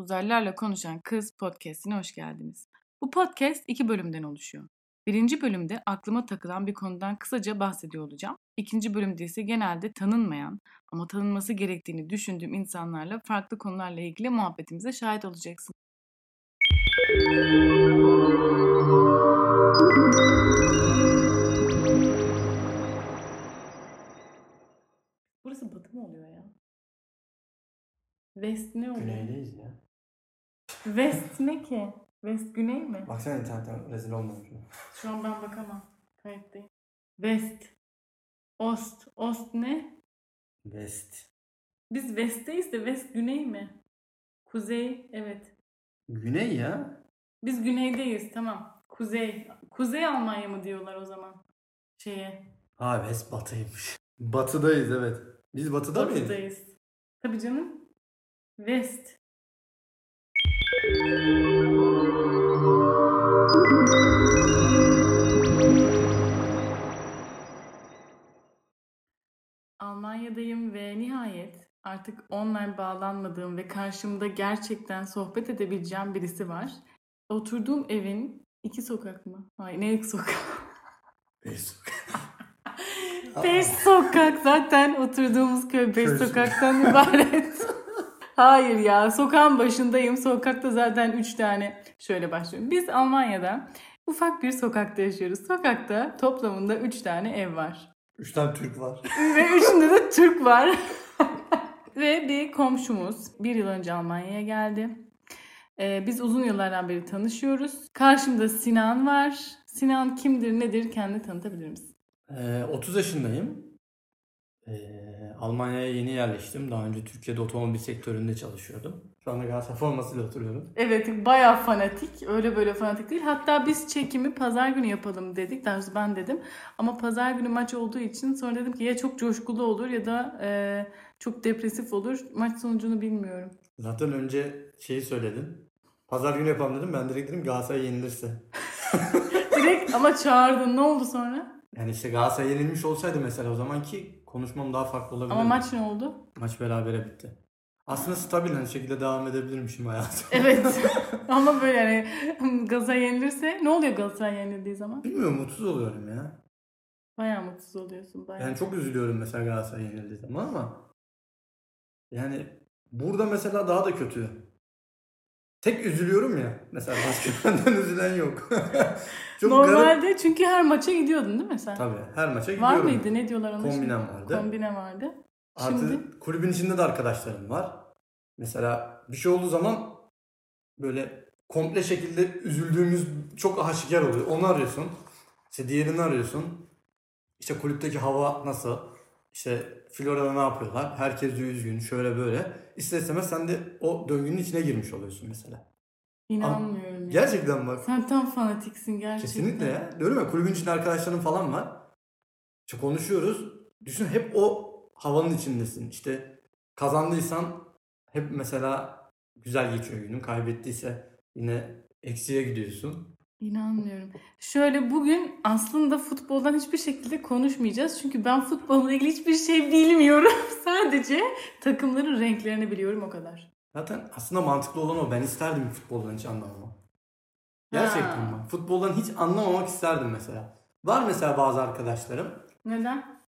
Uzaylılarla Konuşan Kız podcastine hoş geldiniz. Bu podcast iki bölümden oluşuyor. Birinci bölümde aklıma takılan bir konudan kısaca bahsediyor olacağım. İkinci bölümde ise genelde tanınmayan ama tanınması gerektiğini düşündüğüm insanlarla farklı konularla ilgili muhabbetimize şahit olacaksın. Burası batı mı oluyor ya? West ne oluyor? Güneydeyiz ya. West ne ki? West güney mi? Baksana internetten rezil olmamış mı? Şu an ben bakamam. Kayıttayım. West. Ost. Ost ne? West. Biz West'teyiz de West güney mi? Kuzey. Evet. Güney ya. Biz güneydeyiz. Tamam. Kuzey. Kuzey Almanya mı diyorlar o zaman? Şeye. Ha West batıymış. Batıdayız evet. Biz batıda mıyız? Batıdayız. Tabii canım. West. Almanya'dayım ve nihayet artık online bağlanmadığım ve karşımda gerçekten sohbet edebileceğim birisi var. Oturduğum evin iki sokak mı? Hayır ne iki sokak? West. Beş sokak zaten oturduğumuz köy beş sokaktan ibaret. Hayır ya sokağın başındayım. Sokakta zaten üç tane. Şöyle başlıyorum. Biz Almanya'da ufak bir sokakta yaşıyoruz. Sokakta toplamında üç tane ev var. Üç tane Türk var. Ve üçünde de Türk var. Ve bir komşumuz bir yıl önce Almanya'ya geldi. Ee, biz uzun yıllardan beri tanışıyoruz. Karşımda Sinan var. Sinan kimdir nedir kendini tanıtabilir misin? Ee, 30 yaşındayım. Ee, Almanya'ya yeni yerleştim. Daha önce Türkiye'de otomobil sektöründe çalışıyordum. Şu anda Galatasaray formasıyla oturuyorum. Evet bayağı fanatik. Öyle böyle fanatik değil. Hatta biz çekimi pazar günü yapalım dedik. Daha doğrusu ben dedim. Ama pazar günü maç olduğu için sonra dedim ki ya çok coşkulu olur ya da e, çok depresif olur. Maç sonucunu bilmiyorum. Zaten önce şeyi söyledin. Pazar günü yapalım dedim. Ben direkt dedim Galatasaray yenilirse. Direkt ama çağırdın. Ne oldu sonra? Yani işte Galatasaray yenilmiş olsaydı mesela o zamanki konuşmam daha farklı olabilirdi. Ama maç ne oldu? Maç berabere bitti. Aslında stabil hani şekilde devam edebilirmişim hayatıma. Evet. ama böyle yani Gaza yenilirse ne oluyor Galatasaray yenildiği zaman? Bilmiyorum mutsuz oluyorum ya. Bayağı mutsuz oluyorsun. Bayağı. Yani çok üzülüyorum mesela Galatasaray yenildiği zaman ama yani burada mesela daha da kötü. Tek üzülüyorum ya. Mesela başka benden üzülen yok. çok garip. Normalde çünkü her maça gidiyordun değil mi sen? Tabii her maça Var gidiyorum. mıydı? Ne diyorlar ona? şimdi? Kombinem vardı. Kombine vardı. Artı Şimdi kulübün içinde de arkadaşlarım var. Mesela bir şey olduğu zaman böyle komple şekilde üzüldüğümüz çok aşikar oluyor. Onu arıyorsun. İşte diğerini arıyorsun. İşte kulüpteki hava nasıl? İşte Florya'da ne yapıyorlar? Herkes de üzgün, şöyle böyle. İster istemez sen de o döngünün içine girmiş oluyorsun mesela. inanmıyorum ya. Gerçekten bak. Sen tam fanatiksin gerçekten. Kesinlikle ya. Diyorum ya kulübün içinde arkadaşlarım falan var. İşte konuşuyoruz. Düşün hep o havanın içindesin. İşte kazandıysan hep mesela güzel geçiyor günün. Kaybettiyse yine eksiye gidiyorsun. İnanmıyorum. Şöyle bugün aslında futboldan hiçbir şekilde konuşmayacağız. Çünkü ben futbolla ilgili hiçbir şey bilmiyorum. Sadece takımların renklerini biliyorum o kadar. Zaten aslında mantıklı olan o. Ben isterdim futboldan hiç anlamamam. Gerçekten Ha. bak. Futboldan hiç anlamamak isterdim mesela. Var mesela bazı arkadaşlarım. Neden?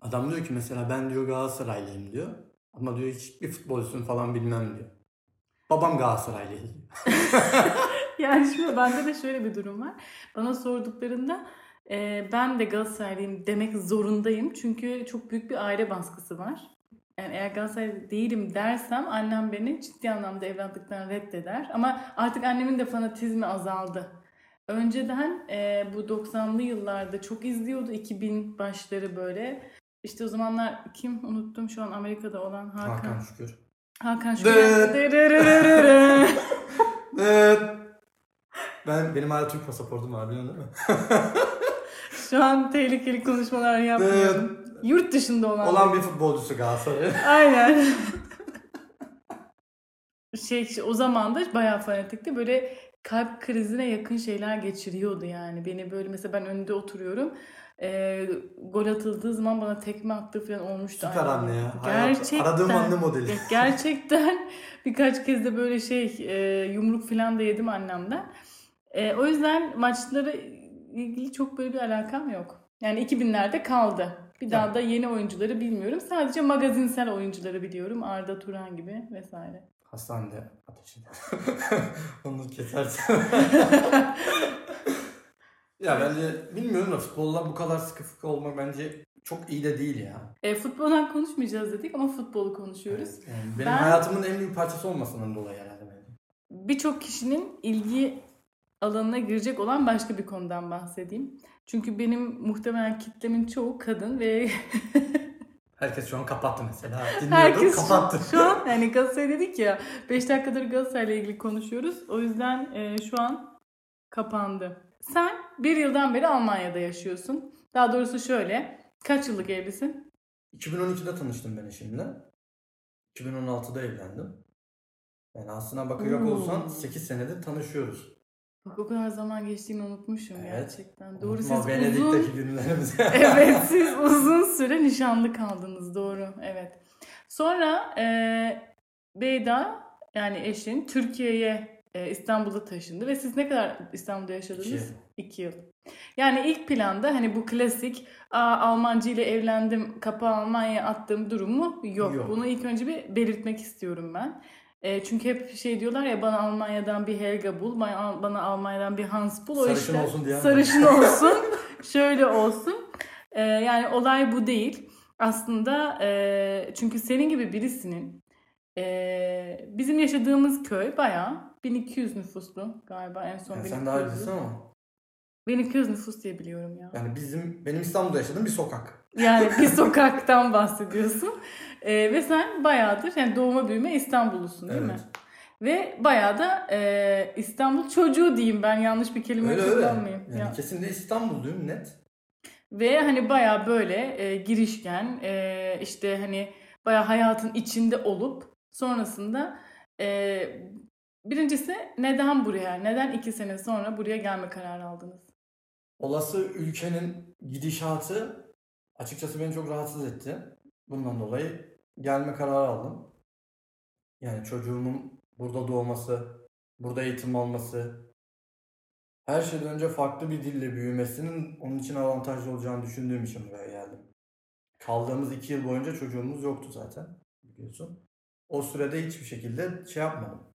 Adam diyor ki mesela ben diyor Galatasaraylıyım diyor. Ama diyor hiçbir futbolcusunu falan bilmem diyor. Babam Galatasaraylı. Yani şimdi bende de şöyle bir durum var. Bana sorduklarında e, ben de Galatasaraylıyım demek zorundayım. Çünkü çok büyük bir aile baskısı var. Yani eğer Galatasaray değilim dersem annem beni ciddi anlamda evlatlıktan reddeder. Ama artık annemin de fanatizmi azaldı. Önceden e, bu 90'lı yıllarda çok izliyordu 2000 başları böyle. İşte o zamanlar kim unuttum şu an Amerika'da olan Hakan. Hakan Şükür. Hakan. Şükür. Ben benim hala Türk pasaportum var biliyorsun değil mi? Şu an tehlikeli konuşmalar yapmıyorum. Yurt dışında olan. Olan bir futbolcusu Galatasaray. Aynen. şey o zaman da bayağı fanatikti. Böyle kalp krizine yakın şeyler geçiriyordu yani. Beni böyle mesela ben önünde oturuyorum. E, gol atıldığı zaman bana tekme attı falan olmuştu. Süper aynı. anne ya. Gerçekten. Hayat, aradığım anne modeli. Gerçekten birkaç kez de böyle şey e, yumruk falan da yedim annemden. E, o yüzden maçlara ilgili çok böyle bir alakam yok. Yani 2000'lerde kaldı. Bir daha Evet. da yeni oyuncuları bilmiyorum. Sadece magazinsel oyuncuları biliyorum. Arda Turan gibi vesaire. Hastanede ateşi. Onu kesersin. ya bence bilmiyorum da futbolla bu kadar sıkı fıkı olmak bence çok iyi de değil ya. E, futboldan konuşmayacağız dedik ama futbolu konuşuyoruz. Yani benim Ben- hayatımın en büyük parçası olmasından dolayı herhalde bence. Birçok kişinin ilgi alanına girecek olan başka bir konudan bahsedeyim. Çünkü benim muhtemelen kitlemin çoğu kadın ve Herkes şu an kapattı mesela. Dinliyordum Herkes şu, kapattı. şu an yani Galatasaray dedik ya 5 dakikadır Galatasaray'la ilgili konuşuyoruz. O yüzden e, şu an kapandı. Sen bir yıldan beri Almanya'da yaşıyorsun. Daha doğrusu şöyle kaç yıllık evlisin? 2012'de tanıştım ben eşimle. 2016'da evlendim. Yani aslına bakacak olsan 8 senedir tanışıyoruz. Bak o kadar zaman geçtiğini unutmuşum Evet. gerçekten. Doğru Unutma siz Venedik'teki uzun günlerimizi. evet siz uzun süre nişanlı kaldınız doğru evet. Sonra e, Beyda yani eşin Türkiye'ye e, İstanbul'a taşındı ve siz ne kadar İstanbul'da yaşadınız? İki yıl. İki yıl. Yani ilk planda hani bu klasik Aa, Almancı ile evlendim kapağı Almanya'ya attığım durumu yok. Yok. Bunu ilk önce bir belirtmek istiyorum ben. E, çünkü hep şey diyorlar ya bana Almanya'dan bir Helga bul, bana, bana Almanya'dan bir Hans bul. O Sarışın işte, olsun diyen Sarışın olsun, şöyle olsun. E, yani olay bu değil. Aslında e, çünkü senin gibi birisinin e, bizim yaşadığımız köy bayağı 1200 nüfuslu galiba en son Yani 1200. sen daha iyisin ama. 1200 nüfus diye biliyorum ya. Yani bizim benim İstanbul'da yaşadığım bir sokak. Yani bir sokaktan bahsediyorsun. E, ve sen bayağıdır yani doğma büyüme İstanbullusun değil mi? Evet. Ve bayağı da e, İstanbul çocuğu diyeyim ben yanlış bir kelime Öyle öyle. kullanmayayım. Yani Ya. kesin de İstanbulluyum net. Ve hani bayağı böyle e, girişken e, işte hani bayağı hayatın içinde olup sonrasında e, birincisi neden buraya neden iki sene sonra buraya gelme kararı aldınız? Olası ülkenin gidişatı açıkçası beni çok rahatsız etti. Bundan dolayı gelme kararı aldım. Yani çocuğumun burada doğması, burada eğitim alması, her şeyden önce farklı bir dille büyümesinin onun için avantajlı olacağını düşündüğüm için buraya geldim. Kaldığımız iki yıl boyunca çocuğumuz yoktu zaten biliyorsun. O sürede hiçbir şekilde şey yapmadım.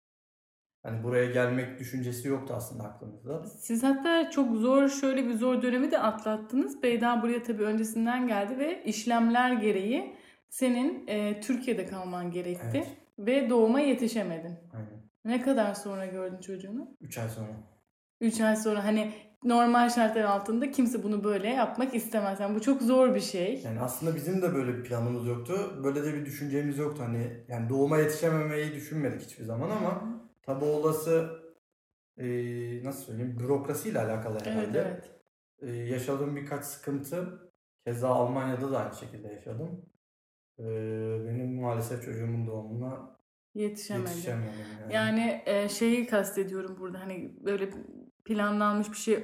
Hani buraya gelmek düşüncesi yoktu aslında aklımızda. Siz hatta çok zor şöyle bir zor dönemi de atlattınız. Beyda buraya tabii öncesinden geldi ve işlemler gereği senin e, Türkiye'de kalman gerekti. Evet. Ve doğuma yetişemedin. Aynen. Ne kadar sonra gördün çocuğunu? 3 ay sonra. 3 ay sonra hani normal şartlar altında kimse bunu böyle yapmak istemez. Yani bu çok zor bir şey. Yani aslında bizim de böyle bir planımız yoktu. Böyle de bir düşüncemiz yoktu. Hani yani doğuma yetişememeyi düşünmedik hiçbir zaman ama tabi olası eee, nasıl söyleyeyim bürokrasiyle alakalı Evet herhalde. evet. Eee, yaşadığım birkaç sıkıntı keza Almanya'da da aynı şekilde yaşadım. Eee, benim maalesef çocuğumun doğumuna Yetişemedi. yetişemedim. Yani. Yani e, şeyi kastediyorum burada hani böyle planlanmış bir şey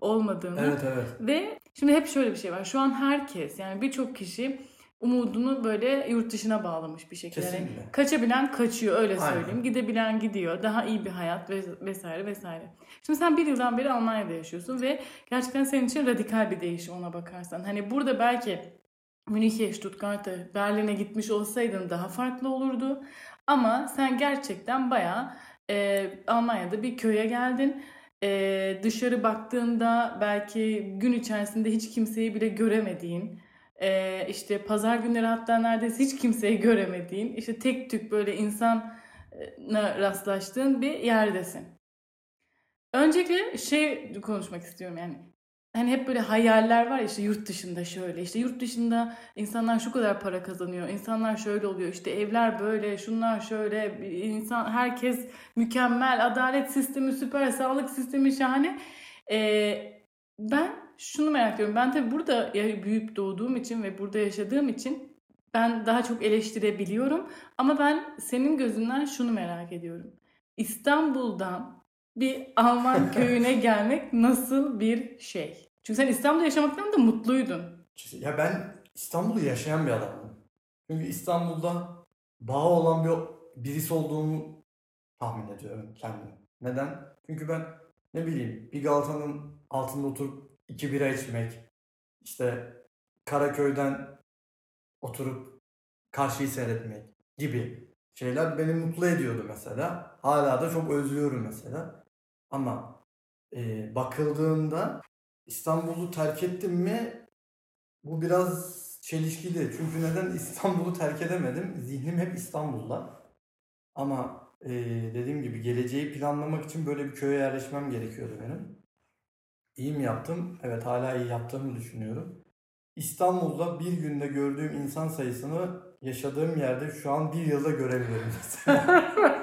olmadığını. Evet evet. Ve şimdi hep şöyle bir şey var. Şu an herkes yani birçok kişi umudunu böyle yurt dışına bağlamış bir şekilde. Yani Kesinlikle. kaçabilen kaçıyor öyle Aynen. söyleyeyim. Gidebilen gidiyor. Daha iyi bir hayat ve- vesaire vesaire. Şimdi sen bir yıldan beri Almanya'da yaşıyorsun ve gerçekten senin için radikal bir değişim ona bakarsan. Hani burada belki Münih'e, Stuttgart'a, Berlin'e gitmiş olsaydın daha farklı olurdu. Ama sen gerçekten bayağı e, Almanya'da bir köye geldin. E, dışarı baktığında belki gün içerisinde hiç kimseyi bile göremediğin, e, işte pazar günleri hatta neredeyse hiç kimseyi göremediğin, işte tek tük böyle insana rastlaştığın bir yerdesin. Öncelikle şey konuşmak istiyorum yani. Hani hep böyle hayaller var işte yurt dışında şöyle işte yurt dışında insanlar şu kadar para kazanıyor insanlar şöyle oluyor işte evler böyle şunlar şöyle insan herkes mükemmel adalet sistemi süper sağlık sistemi şahane. Ee, ben şunu merak ediyorum ben tabii burada büyüyüp doğduğum için ve burada yaşadığım için ben daha çok eleştirebiliyorum ama ben senin gözünden şunu merak ediyorum. İstanbul'dan bir Alman köyüne gelmek nasıl bir şey? Çünkü sen İstanbul'da yaşamaktan da mutluydun. Ya ben İstanbul'u yaşayan bir adamım. Çünkü İstanbul'da bağı olan bir birisi olduğumu tahmin ediyorum kendim. Neden? Çünkü ben ne bileyim bir Galata'nın altında oturup iki bira içmek, işte Karaköy'den oturup karşıyı seyretmek gibi şeyler beni mutlu ediyordu mesela. Hala da çok özlüyorum mesela. Ama e, bakıldığında İstanbul'u terk ettim mi bu biraz çelişkili. Çünkü neden İstanbul'u terk edemedim? Zihnim hep İstanbul'da. Ama e, dediğim gibi geleceği planlamak için böyle bir köye yerleşmem gerekiyordu benim. İyi mi yaptım? Evet hala iyi yaptığımı düşünüyorum. İstanbul'da bir günde gördüğüm insan sayısını yaşadığım yerde şu an bir yılda görebiliyorum.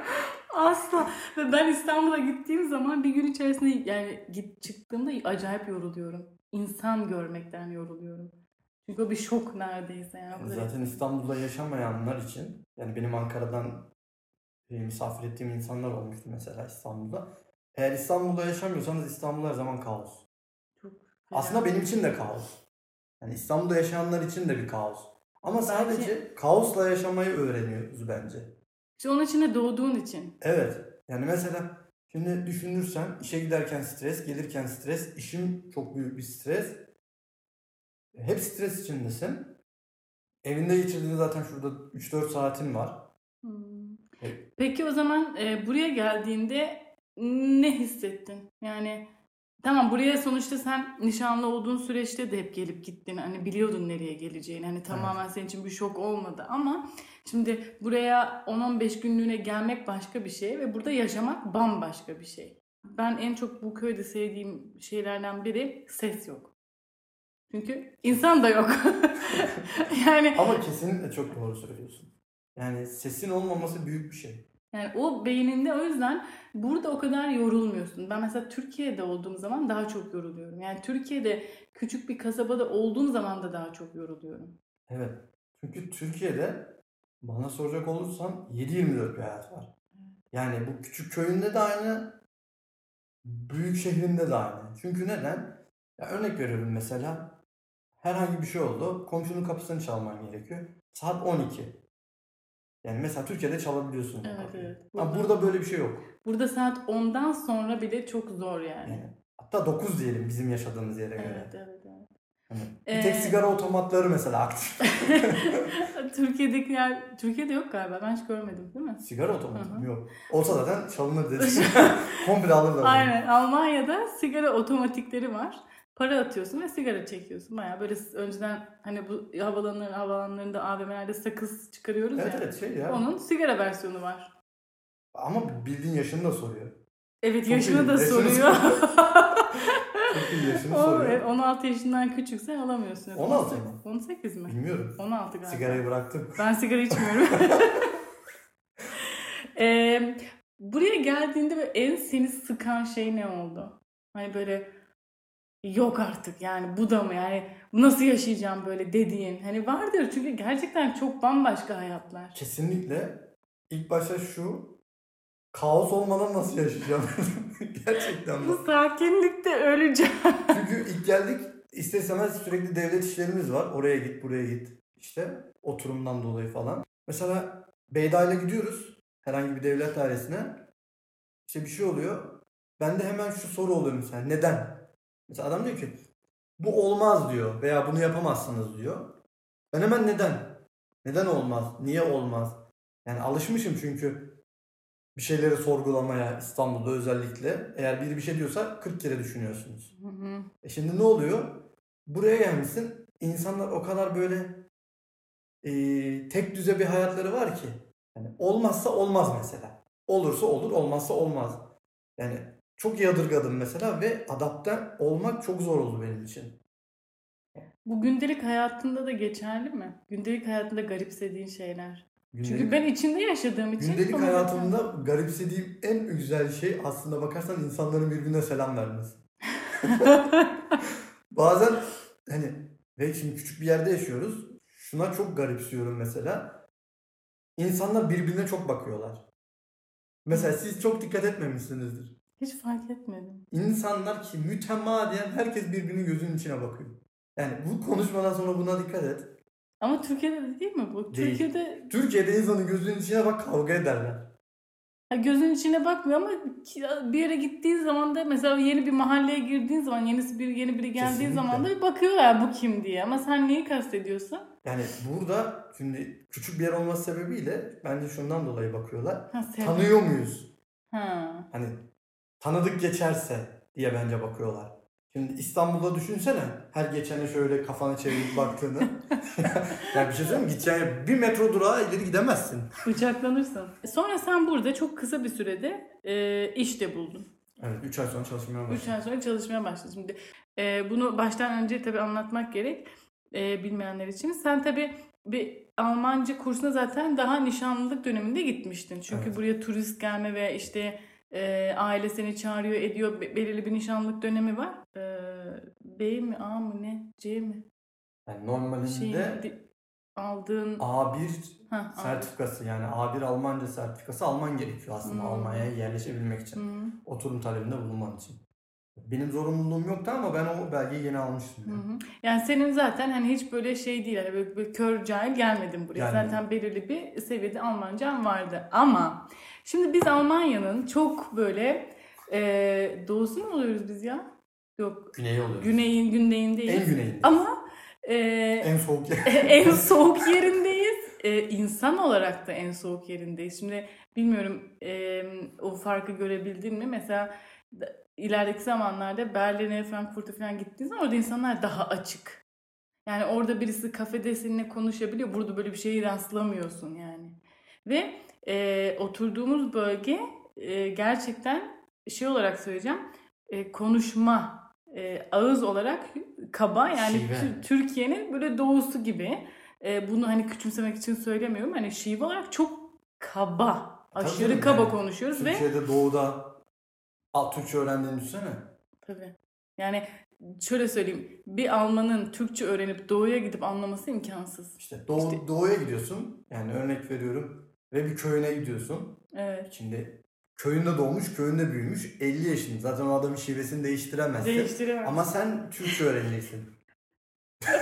Asla. Ve ben İstanbul'a gittiğim zaman bir gün içerisinde yani git çıktığımda acayip yoruluyorum. İnsan görmekten yoruluyorum. Çünkü o bir şok neredeyse. Yani. Zaten İstanbul'da yaşamayanlar için yani benim Ankara'dan e, misafir ettiğim insanlar olmuştu mesela İstanbul'da. Eğer İstanbul'da yaşamıyorsanız İstanbul her zaman kaos. Çok Aslında benim için de kaos. Yani İstanbul'da yaşayanlar için de bir kaos. Ama sadece Belki... kaosla yaşamayı öğreniyoruz bence. İşte onun içinde doğduğun için. Evet. Yani mesela şimdi düşünürsen işe giderken stres, gelirken stres, işim çok büyük bir stres. Hep stres içindesin. Evinde geçirdiğin zaten şurada 3-4 saatin var. Hmm. Peki o zaman e, buraya geldiğinde ne hissettin? Yani Tamam buraya sonuçta sen nişanlı olduğun süreçte de hep gelip gittin. Hani biliyordun nereye geleceğini. Hani tamamen evet. senin için bir şok olmadı ama şimdi buraya 10-15 günlüğüne gelmek başka bir şey ve burada yaşamak bambaşka bir şey. Ben en çok bu köyde sevdiğim şeylerden biri ses yok. Çünkü insan da yok. yani Ama kesinlikle çok doğru söylüyorsun. Yani sesin olmaması büyük bir şey. Yani o beyninde o yüzden burada o kadar yorulmuyorsun. Ben mesela Türkiye'de olduğum zaman daha çok yoruluyorum. Yani Türkiye'de küçük bir kasabada olduğum zaman da daha çok yoruluyorum. Evet. Çünkü Türkiye'de bana soracak olursan 7-24 bir hayat var. Yani bu küçük köyünde de aynı, büyük şehrinde de aynı. Çünkü neden? Ya örnek veriyorum mesela herhangi bir şey oldu. Komşunun kapısını çalman gerekiyor. Saat 12. Yani mesela Türkiye'de çalabiliyorsun. Evet evet. Burada, Ama burada böyle bir şey yok. Burada saat 10'dan sonra bile çok zor yani. yani hatta 9 diyelim bizim yaşadığımız yere göre. Evet evet evet. Hani bir ee... tek sigara otomatları mesela aktif. Türkiye'dekiler Türkiye'de yok galiba. Ben hiç görmedim değil mi? Sigara otomatı mı? Yok. Olsa zaten çalınır dedi. Komple alırlar. Aynen. Almanya'da sigara otomatikleri var para atıyorsun ve sigara çekiyorsun. Baya böyle önceden hani bu havalanların havalanlarında AVM'lerde sakız çıkarıyoruz evet, ya. Evet şey ya. Onun sigara versiyonu var. Ama bildiğin yaşını da soruyor. Evet Çok yaşını iyi. da yaşını soruyor. Çok iyi yaşını o, soruyor. 16 yaşından küçükse alamıyorsun. 16 mı? 18 mi? Bilmiyorum. 16 galiba. Sigarayı bıraktım. Ben sigara içmiyorum. ee, buraya geldiğinde en seni sıkan şey ne oldu? Hani böyle yok artık yani bu da mı yani nasıl yaşayacağım böyle dediğin hani vardır çünkü gerçekten çok bambaşka hayatlar. Kesinlikle ilk başta şu kaos olmadan nasıl yaşayacağım gerçekten bu. Sakinlikte öleceğim. çünkü ilk geldik ister istemez sürekli devlet işlerimiz var oraya git buraya git işte oturumdan dolayı falan. Mesela Beyda'yla gidiyoruz herhangi bir devlet dairesine işte bir şey oluyor. Bende hemen şu soru oluyor mesela neden? Mesela adam diyor ki bu olmaz diyor veya bunu yapamazsınız diyor. Ben hemen neden? Neden olmaz? Niye olmaz? Yani alışmışım çünkü bir şeyleri sorgulamaya İstanbul'da özellikle. Eğer biri bir şey diyorsa 40 kere düşünüyorsunuz. Hı hı. E şimdi ne oluyor? Buraya gelmişsin. İnsanlar o kadar böyle e, tek düze bir hayatları var ki. Yani olmazsa olmaz mesela. Olursa olur, olmazsa olmaz. Yani çok yadırgadım mesela ve adapte olmak çok zor oldu benim için. Bu gündelik hayatında da geçerli mi? Gündelik hayatında garipsediğin şeyler. Gündelik, Çünkü ben içinde yaşadığım için. Gündelik hayatımda ben... garipsediğim en güzel şey aslında bakarsan insanların birbirine selam vermesi. Bazen hani ve şimdi küçük bir yerde yaşıyoruz. Şuna çok garipsiyorum mesela. İnsanlar birbirine çok bakıyorlar. Mesela siz çok dikkat etmemişsinizdir. Hiç fark etmedim. İnsanlar ki mütemadiyen herkes birbirinin gözünün içine bakıyor. Yani bu konuşmadan sonra buna dikkat et. Ama Türkiye'de de değil mi bu? Değil. Türkiye'de Türkiye'de insanın gözünün içine bak kavga ederler. ha, gözün içine bakmıyor ama bir yere gittiğin zaman da mesela yeni bir mahalleye girdiğin zaman yenisi bir yeni biri geldiği Kesinlikle. zaman da bakıyorlar bu kim diye. Ama sen neyi kastediyorsun? Yani burada şimdi küçük bir yer olması sebebiyle bence şundan dolayı bakıyorlar. Ha, Tanıyor muyuz? Ha. Hani tanıdık geçerse diye bence bakıyorlar. Şimdi İstanbul'da düşünsene her geçene şöyle kafanı çevirip baktığını. yani bir şey söyleyeyim mi? Gideceğin bir metro durağa ileri gidemezsin. Bıçaklanırsın. Sonra sen burada çok kısa bir sürede e, iş de buldun. Evet 3 ay sonra çalışmaya başladım. 3 ay sonra çalışmaya başladın. Şimdi e, bunu baştan önce tabii anlatmak gerek e, bilmeyenler için. Sen tabii bir Almanca kursuna zaten daha nişanlılık döneminde gitmiştin. Çünkü Evet. buraya turist gelme ve işte e, aile seni çağırıyor ediyor. Be- belirli bir nişanlılık dönemi var. E, B mi A mı ne C mi? Yani normalinde Şey, di- aldığın A1 ha, sertifikası yani A1 Almanca sertifikası alman gerekiyor aslında Hmm. Almanya'ya yerleşebilmek için. Hı, Oturum talebinde bulunman için. Benim zorunluluğum yoktu ama ben o belgeyi yeni almıştım. hı yani. hı. Yani senin zaten hani hiç böyle şey değil. Hani böyle, böyle kör cahil gelmedin buraya. Gelmedim. Zaten belirli bir seviyede Almancan vardı. Ama şimdi biz Almanya'nın çok böyle e, doğusu mu oluyoruz biz ya? Yok. Güney oluyor. Güneyin, güneyindeyiz. En güneyinde. Ama e, En soğuk yer. en soğuk yerindeyiz. E, insan olarak da en soğuk yerindeyiz. Şimdi bilmiyorum e, o farkı görebildin mi? Mesela ilerideki zamanlarda Berlin'e, Frankfurt'a falan gittiğin zaman orada insanlar daha açık. Yani orada birisi kafede seninle konuşabiliyor. Burada böyle bir şeye rastlamıyorsun yani. Ve e, oturduğumuz bölge e, gerçekten şey olarak söyleyeceğim. e, konuşma e, ağız olarak kaba yani Türkiye'nin böyle doğusu gibi. E, bunu hani küçümsemek için söylemiyorum. Hani şive olarak çok kaba. Aşırı canım, kaba yani konuşuyoruz ve Türkiye'de doğuda a, Türkçe öğrendiğini düşünsene. tabii. Yani şöyle söyleyeyim. Bir Almanın Türkçe öğrenip doğuya gidip anlaması imkansız. İşte, doğu, İşte- doğuya gidiyorsun. Yani örnek veriyorum. Ve bir köyüne gidiyorsun. Evet. Şimdi köyünde doğmuş, köyünde büyümüş. 50 yaşında. Zaten o adamın şivesini değiştiremezsin. Değiştiremez. Ama sen Türkçe öğreneceksin.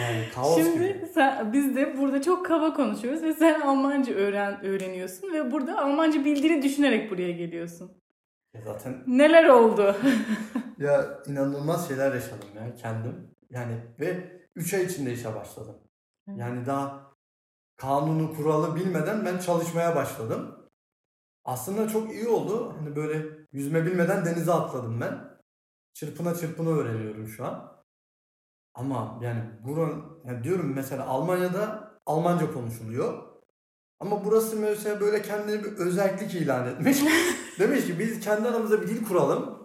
yani kaos Şimdi gibi. sen, biz de burada çok kaba konuşuyoruz ve sen Almanca öğren öğreniyorsun ve burada Almanca bildiğini düşünerek buraya geliyorsun. Ya Zaten Neler oldu? ya inanılmaz şeyler yaşadım ya kendim. Yani ve 3 ay içinde işe başladım. Yani daha kanunu kuralı bilmeden ben çalışmaya başladım. Aslında çok iyi oldu. Hani böyle yüzme bilmeden denize atladım ben. Çırpına çırpına öğreniyorum şu an. Ama yani buranın yani diyorum mesela Almanya'da Almanca konuşuluyor. Ama burası mesela böyle kendine bir özellik ilan etmiş. Demiş ki biz kendi aramızda bir dil kuralım.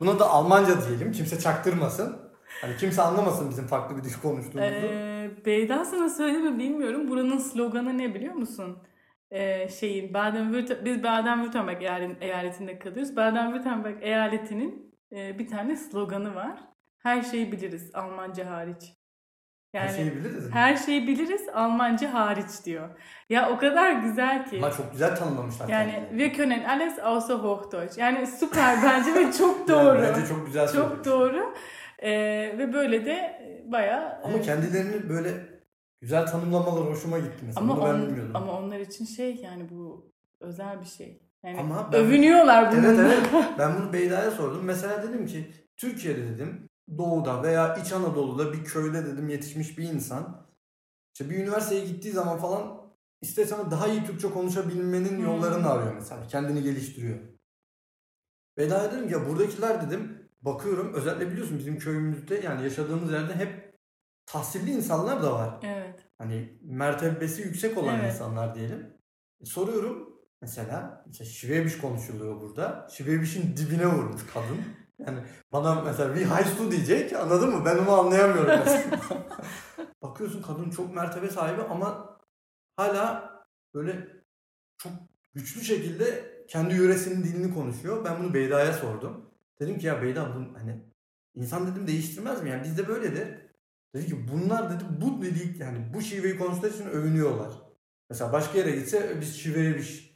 Buna da Almanca diyelim. Kimse çaktırmasın. Hani kimse anlamasın bizim farklı bir dil konuştuğumuzu. Ee, Beyda sana söyledi mi bilmiyorum. Buranın sloganı ne biliyor musun? Ee, şeyin Baden-Württemberg biz Baden-Württemberg eyal- eyaletinde kalıyoruz. Baden-Württemberg eyaletinin e, bir tane sloganı var. Her şeyi biliriz Almanca hariç. Yani Her şeyi biliriz. her şeyi biliriz Almanca hariç diyor. Ya o kadar güzel ki. Ama çok güzel tanımlamışlar. Yani kendilerini. wir können alles außer Hochdeutsch. Yani süper bence ve çok Yani doğru. bence çok güzel çok söylemiş. doğru. Ee, ve böyle de bayağı Ama e, kendilerini böyle güzel tanımlamaları hoşuma gitti mesela. ama, Bunu ben on- bilmiyordum. ama onlar için şey yani bu özel bir şey. Yani Ama ben- övünüyorlar bununla. Evet evet. Ben bunu Beyda'ya sordum. Mesela dedim ki Türkiye'de dedim doğuda veya İç Anadolu'da bir köyde dedim yetişmiş bir insan işte bir üniversiteye gittiği zaman falan istesem daha iyi Türkçe konuşabilmenin Hmm. yollarını arıyor mesela. Kendini geliştiriyor. Beyda'ya dedim ki ya buradakiler dedim bakıyorum özellikle biliyorsun bizim köyümüzde yani yaşadığımız yerde hep tahsilli insanlar da var. Evet. Hani mertebesi yüksek olan Evet. insanlar diyelim. E, soruyorum mesela işte Şivebiş konuşuluyor burada. Şivebiş'in dibine vurmuş kadın. Yani bana mesela bir haystu diyecek anladın mı? Ben onu anlayamıyorum. Bakıyorsun kadın çok mertebe sahibi ama hala böyle çok güçlü şekilde kendi yöresinin dilini konuşuyor. Ben bunu Beyda'ya sordum. Dedim ki ya Beyda bu hani insan dedim değiştirmez mi? Yani bizde böyledir. Dedi ki bunlar dedi bu dedik yani bu şiveyi konuştukları için övünüyorlar. Mesela başka yere gitse biz şiveye bir ş-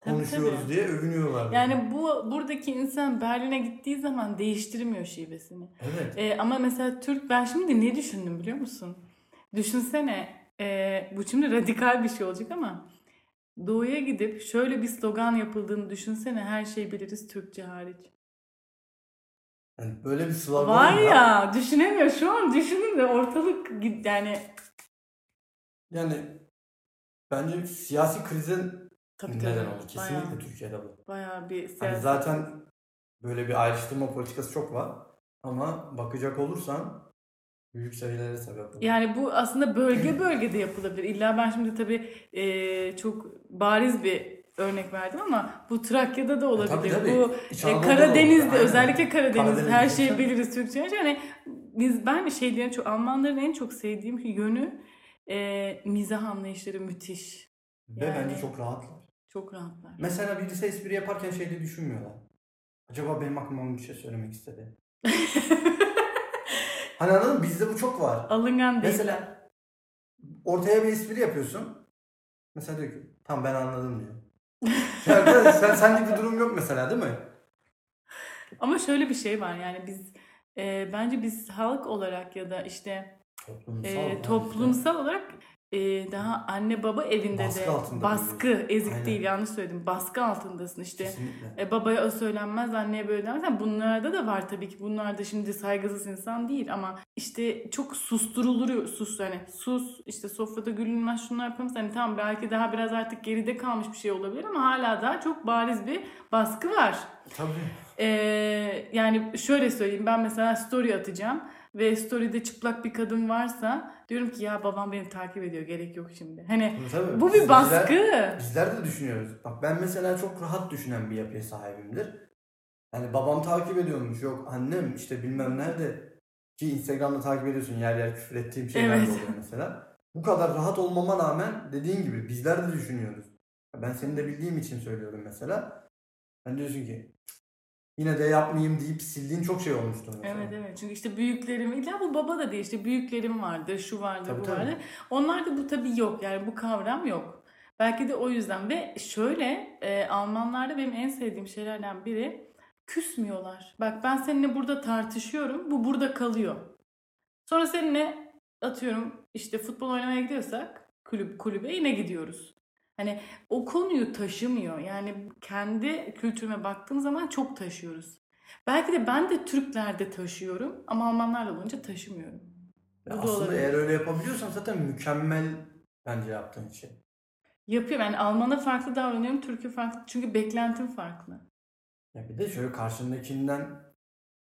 Tabii, konuşuyoruz tabii. diye övünüyorlar. Yani bu buradaki insan Berlin'e gittiği zaman değiştirmiyor şivesini. Evet. Ee, ama mesela Türk ben şimdi ne düşündüm biliyor musun? Düşünsene e, bu şimdi radikal bir şey olacak ama doğuya gidip şöyle bir slogan yapıldığını düşünsene her şeyi biliriz Türkçe hariç. Yani böyle bir slogan Var ya düşünemiyor şu an düşünün de ortalık yani Yani bence siyasi krizin tabii neden tabii, oldu. Kesinlikle bayağı, Türkiye'de bu. bayağı bir Hani siyasi. zaten böyle bir ayrıştırma politikası çok var. Ama bakacak olursan büyük sayılara sebep oluyor. Yani bu aslında bölge bölgede yapılabilir. İlla ben şimdi tabii e, çok bariz bir örnek verdim ama bu Trakya'da da olabilir. tabii, tabii. Bu e, Karadeniz'de olur. Özellikle Karadeniz'de Karadeniz her şeyi biliriz Türkçe. Yani biz ben şey diyeyim çok Almanların en çok sevdiğim yönü e, mizah anlayışları müthiş. Ve Yani- bence çok rahatlar. Çok rahatlar. Mesela birisi espri yaparken şey de düşünmüyorlar. Acaba benim aklıma bir şey söylemek istedi. Hani anladın mı? Bizde bu çok var. Alıngan değil. Mesela ortaya bir espri yapıyorsun. Mesela diyor ki tamam ben anladım diyor. Arkadaş, sen sende bir durum yok mesela değil mi? Ama şöyle bir şey var yani biz e, bence biz halk olarak ya da işte Toplumsal. e, yani toplumsal olarak e, daha anne baba evinde Baskı de baskı büyüyorsun. ezik Aynen. değil yanlış söyledim baskı altındasın işte Kesinlikle. e, babaya o söylenmez anneye böyle Yani bunlarda da var tabii ki bunlar da şimdi saygısız insan değil ama işte çok susturuluyor sus hani sus işte sofrada gülünmez şunlar yapamaz hani tamam belki daha biraz artık geride kalmış bir şey olabilir ama hala daha çok bariz bir baskı var. Tabii. Ee, yani şöyle söyleyeyim ben mesela story atacağım ve story'de çıplak bir kadın varsa diyorum ki ya babam beni takip ediyor gerek yok şimdi. Hani Tabii. bu bir Bizler- baskı. Bizler de düşünüyoruz. Bak ben mesela çok rahat düşünen bir yapıya sahibimdir. Yani babam takip ediyormuş. Yok annem işte bilmem nerede. Ki Instagram'da takip ediyorsun yer yer küfür ettiğim şeyler Evet. de oluyor mesela. Bu kadar rahat olmama rağmen dediğin gibi bizler de düşünüyoruz. Ben seni de bildiğim için söylüyorum mesela. Ben diyorsun ki "Cık, yine de yapmayayım deyip sildiğin çok şey olmuştur mesela. Evet evet çünkü işte büyüklerim illa bu baba da değil işte büyüklerim vardı şu vardı Tabii, bu tabii. vardı. Onlarda bu tabii yok yani bu kavram yok. Belki de o yüzden ve şöyle e, Almanlarda benim en sevdiğim şeylerden biri küsmüyorlar. Bak ben seninle burada tartışıyorum bu burada kalıyor. Sonra seninle atıyorum işte futbol oynamaya gidiyorsak kulüp kulübe yine gidiyoruz. Hani o konuyu taşımıyor. Yani kendi kültürüme baktığım zaman çok taşıyoruz. Belki de ben de Türklerde taşıyorum ama Almanlarla olunca taşımıyorum. Ya aslında olabilir. eğer öyle yapabiliyorsan zaten mükemmel bence yaptığın şey. Yapıyorum yani Alman'a farklı davranıyorum, Türk'e farklı. Çünkü beklentim farklı. Ya bir de şöyle karşındakinden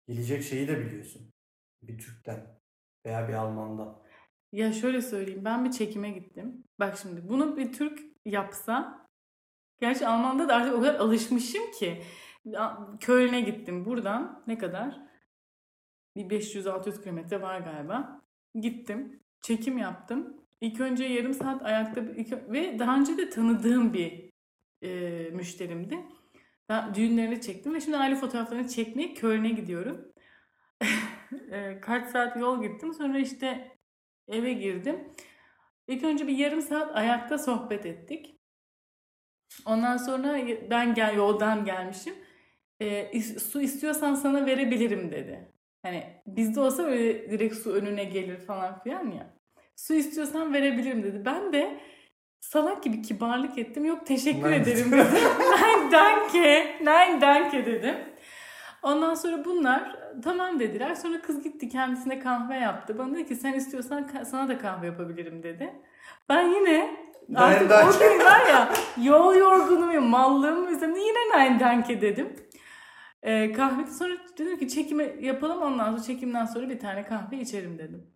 gelecek şeyi de biliyorsun. Bir Türk'ten veya bir Alman'dan. Ya şöyle söyleyeyim ben bir çekime gittim. Bak şimdi bunu bir Türk yapsa gerçi Alman'da da artık o kadar alışmışım ki Köln'e gittim buradan ne kadar? Bir 500-600 kilometre var galiba. Gittim. Çekim yaptım. İlk önce yarım saat ayakta ve daha önce de tanıdığım bir e, müşterimdi. Ben düğünlerini çektim ve şimdi aile fotoğraflarını çekmeye Köln'e gidiyorum. E, Kaç saat yol gittim. Sonra işte eve girdim. İlk önce bir yarım saat ayakta sohbet ettik. Ondan sonra ben gel yoldan gelmişim. E, su istiyorsan sana verebilirim dedi. Hani bizde olsa böyle direkt su önüne gelir falan filan ya. Su istiyorsan verebilirim dedi. Ben de salak gibi kibarlık ettim. Yok teşekkür ederim dedim. Nein danke. Nein danke dedim. Ondan sonra bunlar tamam dediler. Sonra kız gitti kendisine kahve yaptı. Bana dedi ki sen istiyorsan sana da kahve yapabilirim dedi. Ben yine artık o gün var ya yol yorgunum ya mallığım üzerine yine nein danke dedim. Ee, kahve sonra dedim ki çekime yapalım ondan sonra çekimden sonra bir tane kahve içerim dedim.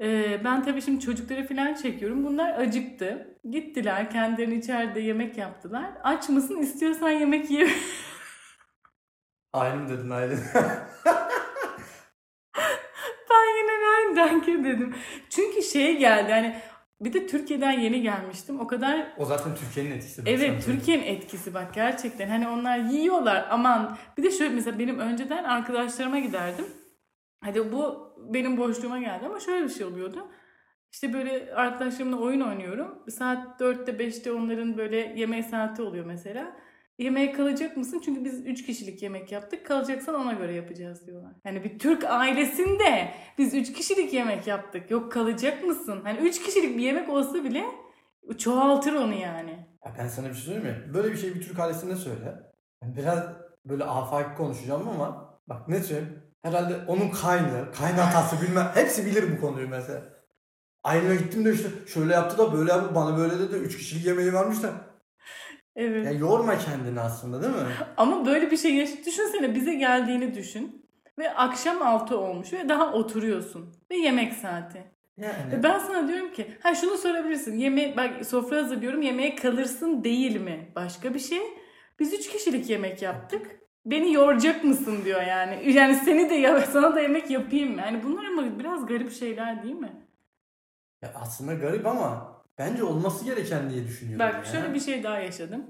Ee, ben tabii şimdi çocukları falan çekiyorum. Bunlar acıktı. Gittiler kendilerini içeride yemek yaptılar. Aç mısın istiyorsan yemek ye. Aynı dedin Aylin? ben yine nein danke dedim. Çünkü şey geldi hani bir de Türkiye'den yeni gelmiştim. O kadar o zaten Türkiye'nin etkisi. Evet. Türkiye'nin etkisi bak gerçekten hani onlar yiyorlar aman bir de şöyle mesela benim önceden arkadaşlarıma giderdim. Hadi bu benim boşluğuma geldi ama şöyle bir şey oluyordu. İşte böyle arkadaşlarımla oyun oynuyorum. Saat 4'te 5'te onların böyle yemeği saati oluyor mesela. Yemeğe kalacak mısın? Çünkü biz 3 kişilik yemek yaptık. Kalacaksan ona göre yapacağız diyorlar. Hani bir Türk ailesinde biz 3 kişilik yemek yaptık. Yok kalacak mısın? Hani 3 kişilik bir yemek olsa bile çoğaltır onu yani. Ya ben sana bir şey söyleyeyim mi? Böyle bir şey bir Türk ailesinde söyle. Yani biraz böyle afaki konuşacağım ama bak ne söyleyeyim? Herhalde onun kaynı, kaynatası bilmem hepsi bilir bu konuyu mesela. Aynaya gittim de işte şöyle yaptı da böyle yaptı bana böyle dedi. Üç kişilik yemeği da. Evet. Ya yorma kendini aslında değil mi? Ama böyle bir şey yaş düşünsene bize geldiğini düşün. Ve akşam 6 olmuş ve daha oturuyorsun. Ve yemek saati. Yani. Ve ben sana diyorum ki ha şunu sorabilirsin. Yeme bak sofra hazırlıyorum yemeğe kalırsın değil mi? Başka bir şey. Biz 3 kişilik yemek yaptık. Beni yoracak mısın diyor yani. Yani seni de ya sana da yemek yapayım mı? Yani bunlar ama biraz garip şeyler değil mi? Ya aslında garip ama bence olması gereken diye düşünüyorum. Bak ya. şöyle bir şey daha yaşadım.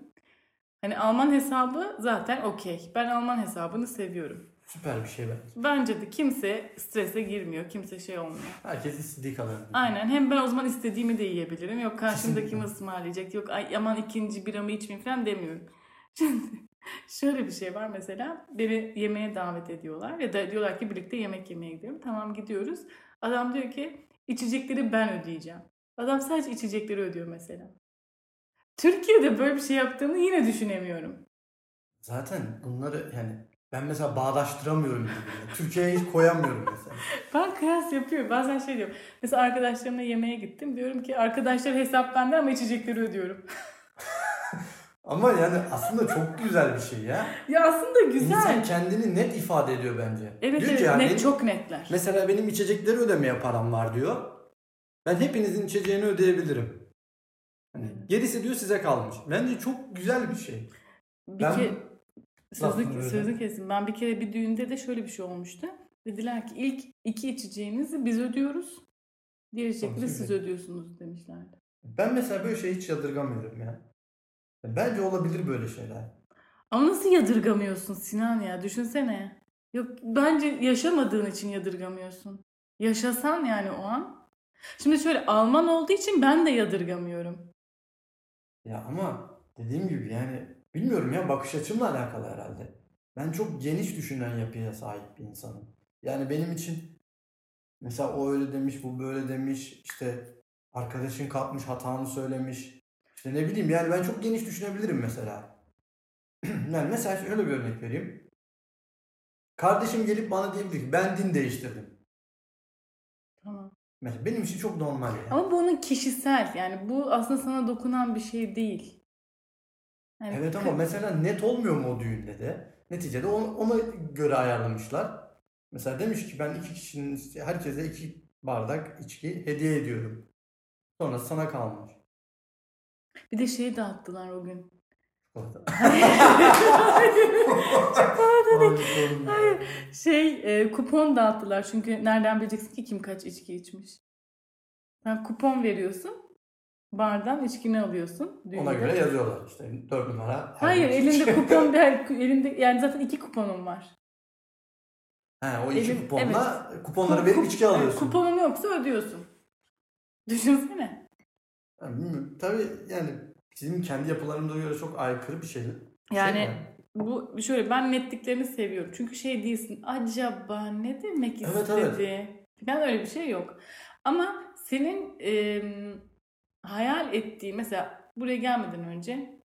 Hani Alman hesabı zaten okey. Ben Alman hesabını seviyorum. Süper bir şey bence. Bence de kimse strese girmiyor. Kimse şey olmuyor. Herkes istediği kadar. Aynen. Hem ben o zaman istediğimi de yiyebilirim. Yok karşımdaki Kesinlikle. mi ısmarlayacak. Yok ay aman ikinci biramı içmeyeyim falan demiyorum. Şimdi şöyle bir şey var mesela. Beni yemeğe davet ediyorlar. Ya da diyorlar ki birlikte yemek yemeye gidiyorum. Tamam gidiyoruz. Adam diyor ki içecekleri ben ödeyeceğim. Adam sadece içecekleri ödüyor mesela. Türkiye'de böyle bir şey yaptığını yine düşünemiyorum. Zaten bunları yani ben mesela bağdaştıramıyorum. Türkiye'ye hiç koyamıyorum mesela. Ben kıyas yapıyorum. Bazen şey diyorum. Mesela arkadaşlarımla yemeğe gittim. Diyorum ki arkadaşlar hesap bende ama içecekleri ödüyorum. Ama yani aslında çok güzel bir şey ya. ya aslında güzel. İnsan kendini net ifade ediyor bence. Evet diyor evet ki ya net benim- çok netler. Mesela benim içecekleri ödemeye param var diyor. Ben hepinizin içeceğini ödeyebilirim. Hani gerisi diyor size kalmış. Bence çok güzel bir şey. Bir Ben- ke- sözü, Lafını sözü kesin. Ben bir kere bir düğünde de şöyle bir şey olmuştu. Dediler ki ilk iki içeceğinizi biz ödüyoruz. Diğer içecekleri siz ödüyorsunuz demişlerdi. Ben mesela böyle şeyi hiç yadırgamıyorum ya. Bence olabilir böyle şeyler. Ama nasıl yadırgamıyorsun Sinan ya? Düşünsene. Yok bence yaşamadığın için yadırgamıyorsun. Yaşasan yani o an. Şimdi şöyle Alman olduğu için ben de yadırgamıyorum. Ya ama dediğim gibi yani bilmiyorum ya bakış açımla alakalı herhalde. Ben çok geniş düşünen yapıya sahip bir insanım. Yani benim için mesela o öyle demiş, bu böyle demiş, işte arkadaşın kalkmış hatanı söylemiş. İşte ne bileyim yani ben çok geniş düşünebilirim mesela. yani mesela şöyle bir örnek vereyim. Kardeşim gelip bana diyebilir ki ben din değiştirdim. Tamam. Mesela benim için çok normal yani. Ama bu onun kişisel. Yani bu aslında sana dokunan bir şey değil. Yani Evet ama mesela net olmuyor mu o düğünde de? Neticede on- ona göre ayarlamışlar. Mesela demiş ki ben iki kişinin herkese iki bardak içki hediye ediyorum. Sonra sana kalmış. Bir de şeyi dağıttılar o gün. Hayır. Şey e, kupon dağıttılar çünkü nereden bileceksin ki kim kaç içki içmiş. Sen kupon veriyorsun. Bardan içkini alıyorsun. Ona düğünde. göre yazıyorlar işte 4 numara. Hayır elinde kupon elinde yani zaten iki kuponum var. He, o iki Elin- kuponla kuponları verip içki alıyorsun. Kuponun yoksa ödüyorsun. Düşünsene. Yani. Tabii yani bizim kendi yapılarımıza göre çok aykırı bir şey. Yani Şey mi? bu şöyle ben netliklerini seviyorum. Çünkü şey değilsin. Acaba ne demek Evet, istedi? Ben öyle bir şey yok. Ama senin e, hayal ettiğin mesela buraya gelmeden önce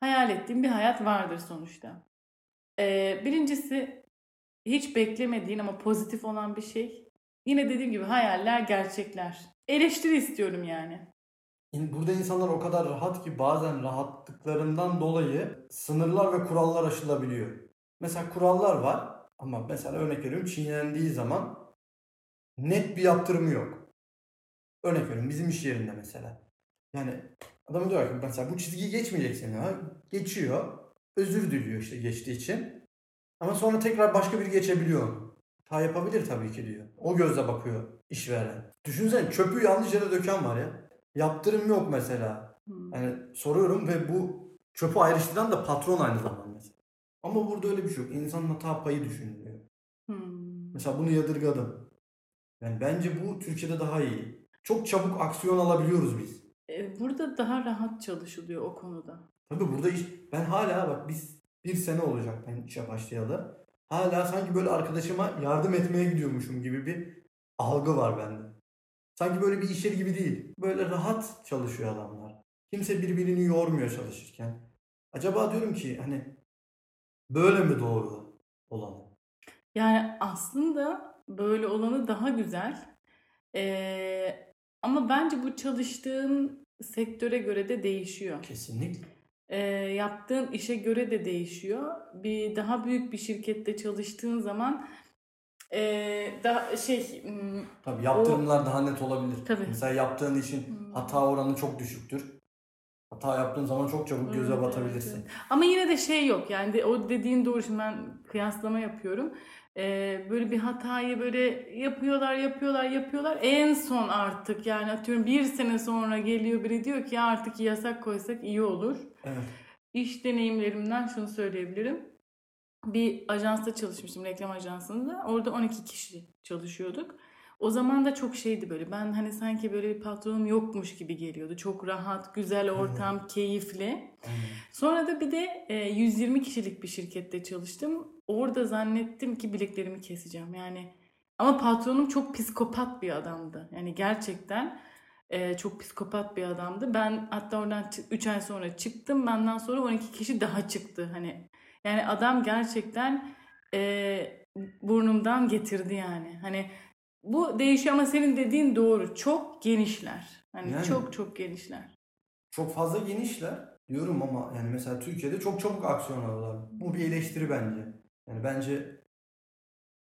hayal ettiğin bir hayat vardır sonuçta. E, birincisi hiç beklemediğin ama pozitif olan bir şey. Yine dediğim gibi hayaller, gerçekler. Eleştiri istiyorum yani. Burada insanlar o kadar rahat ki bazen rahatlıklarından dolayı sınırlar ve kurallar aşılabiliyor. Mesela kurallar var ama mesela örnek veriyorum çiğnendiği zaman net bir yaptırımı yok. Örnek veriyorum bizim iş yerinde mesela. Yani adam diyor ki mesela bu çizgiyi geçmeyeceksin ya. Geçiyor. Özür diliyor işte geçtiği için. Ama sonra tekrar başka biri geçebiliyor onu. Ha yapabilir tabii ki diyor. O gözle bakıyor işveren. Düşünsene çöpü yanlış yere döken var ya. Yaptırım yok mesela. Hmm. Yani soruyorum ve bu çöpü ayrıştıran da patron aynı zamanda. Ama burada öyle bir şey yok. İnsanın hata payı düşünülüyor. Hmm. Mesela bunu yadırgadım. Yani bence bu Türkiye'de daha iyi. çok çabuk aksiyon alabiliyoruz biz. E, Burada daha rahat çalışılıyor o konuda. Tabii burada iş, ben hala bak biz bir sene olacak ben işe başlayalı. Hala sanki böyle arkadaşıma yardım etmeye gidiyormuşum gibi bir algı var bende. Sanki böyle bir iş yeri gibi değil. Böyle rahat çalışıyor adamlar. Kimse birbirini yormuyor çalışırken. Acaba diyorum ki hani böyle mi doğru olanı? Yani aslında böyle olanı daha güzel. E, ama bence bu çalıştığın sektöre göre de değişiyor. Kesinlikle. E, yaptığın işe göre de değişiyor. Bir daha büyük bir şirkette çalıştığın zaman e, daha şey hmm, Tabii yaptırımlar daha net olabilir. Tabii. Mesela yaptığın işin Hmm. hata oranı çok düşüktür. Hata yaptığın zaman çok çabuk göze Evet, batabilirsin. evet, evet. Ama yine de şey yok yani de, o dediğin doğru şimdi ben kıyaslama yapıyorum. Ee, böyle bir hatayı böyle yapıyorlar yapıyorlar yapıyorlar en son artık yani atıyorum bir sene sonra geliyor biri diyor ki ya artık yasak koysak iyi olur. Evet. İş deneyimlerimden şunu söyleyebilirim. Bir ajansta çalışmıştım reklam ajansında orada 12 kişi çalışıyorduk. O zaman da çok şeydi böyle ben hani sanki böyle bir patronum yokmuş gibi geliyordu. Çok rahat, güzel ortam, keyifli. Aynen. Sonra da bir de e, 120 kişilik bir şirkette çalıştım. Orada zannettim ki bileklerimi keseceğim. Yani ama patronum çok psikopat bir adamdı. Yani gerçekten e, çok psikopat bir adamdı. Ben hatta oradan 3 ay sonra çıktım. Benden sonra 12 kişi daha çıktı. Hani yani adam gerçekten e, burnumdan getirdi yani. Hani bu değişiyor ama senin dediğin doğru. Çok genişler. Hani Yani. çok çok genişler. Çok fazla genişler diyorum ama yani mesela Türkiye'de çok çabuk aksiyon alıyorlar. Bu bir eleştiri bence. Yani bence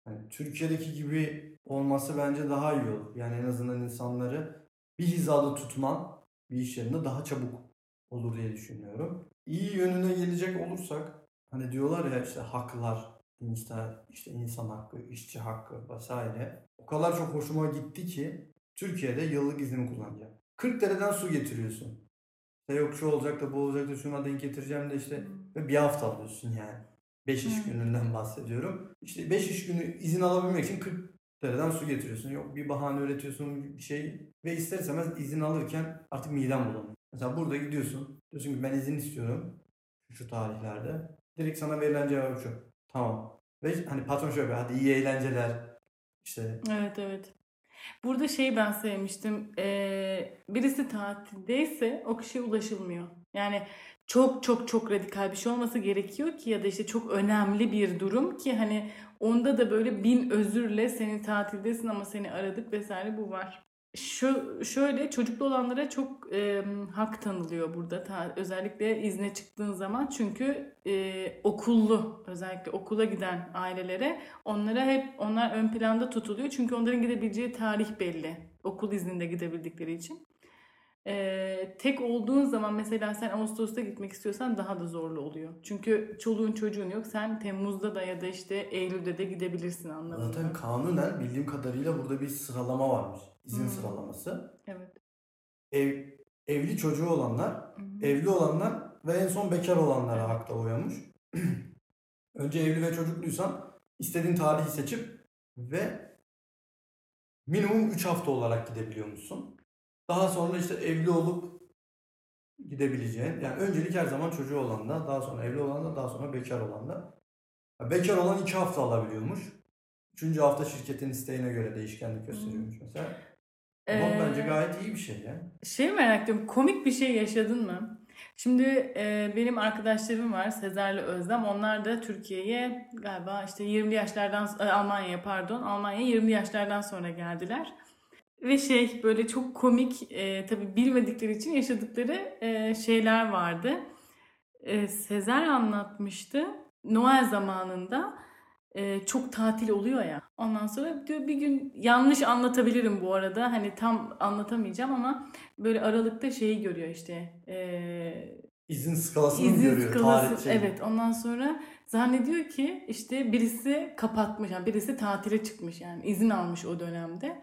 hani Türkiye'deki gibi olması bence daha iyi olur. Yani en azından insanları bir hizada tutman bir iş yerinde daha çabuk olur diye düşünüyorum. İyi yönüne gelecek olursak hani diyorlar ya işte haklar, işte, işte insan hakkı, işçi hakkı vesaire. O kadar çok hoşuma gitti ki Türkiye'de yıllık iznimi kullanacağım. 40 dereden su getiriyorsun. İşte yok şu olacak da bu olacak da şuna denk getireceğim de işte ve bir hafta alıyorsun yani. 5 iş gününden bahsediyorum. İşte 5 iş günü izin alabilmek için 40 dereden su getiriyorsun. Yok bir bahane üretiyorsun bir şey ve ister istemez izin alırken artık midem bulanıyor. Mesela burada gidiyorsun. Diyorsun ki ben izin istiyorum şu tarihlerde. Direkt sana verilen cevap şu. Tamam. Ve hani patron şöyle hadi iyi eğlenceler. İşte Evet evet. Burada şey ben sevmiştim. Ee, birisi tatildeyse o kişiye ulaşılmıyor. Yani çok çok çok radikal bir şey olması gerekiyor ki ya da işte çok önemli bir durum ki hani onda da böyle bin özürle senin tatildesin ama seni aradık vesaire bu var. Şu şöyle çocuklu olanlara çok e, hak tanılıyor burada Ta- özellikle izne çıktığın zaman çünkü e, okullu özellikle okula giden ailelere onlara hep onlar ön planda tutuluyor çünkü onların gidebileceği tarih belli okul izninde gidebildikleri için. E, tek olduğun zaman mesela sen Ağustos'ta gitmek istiyorsan daha da zorlu oluyor. Çünkü çoluğun çocuğun yok. Sen Temmuz'da da ya da işte Eylül'de de gidebilirsin anladın zaten kanunen bildiğim kadarıyla burada bir sıralama varmış. İzin Hmm. sıralaması. Evet. Ev, evli çocuğu olanlar, Hı-hı. evli olanlar ve en son bekar olanlara hak doğuyormuş. Önce evli ve çocukluysan istediğin tarihi seçip ve minimum 3 hafta olarak gidebiliyormuşsun. Daha sonra işte evli olup gidebileceğin. Yani öncelik her zaman çocuğu olan da, daha sonra evli olan da, daha sonra bekar olan da. Ya Bekar olan 2 hafta alabiliyormuş. Üçüncü hafta şirketin isteğine göre değişkenlik gösteriyormuş mesela. Ama Ee, bence gayet iyi bir şey ya. Şey merak ediyorum. Komik bir şey yaşadın mı? Şimdi e, benim arkadaşlarım var Sezer'le Özlem. Onlar da Türkiye'ye galiba işte 20 yaşlardan Almanya'ya pardon Almanya'ya 20 yaşlardan sonra geldiler. Ve şey böyle çok komik e, tabii bilmedikleri için yaşadıkları e, şeyler vardı. E, Sezer anlatmıştı. Noel zamanında e, çok tatil oluyor ya. Ondan sonra diyor bir gün yanlış anlatabilirim bu arada. Hani tam anlatamayacağım ama böyle aralıkta şeyi görüyor işte. E, İzin skalasını izin görüyor? skalası. Tarih şeyi. Evet ondan sonra zannediyor ki işte birisi kapatmış. Yani birisi tatile çıkmış yani izin almış o dönemde.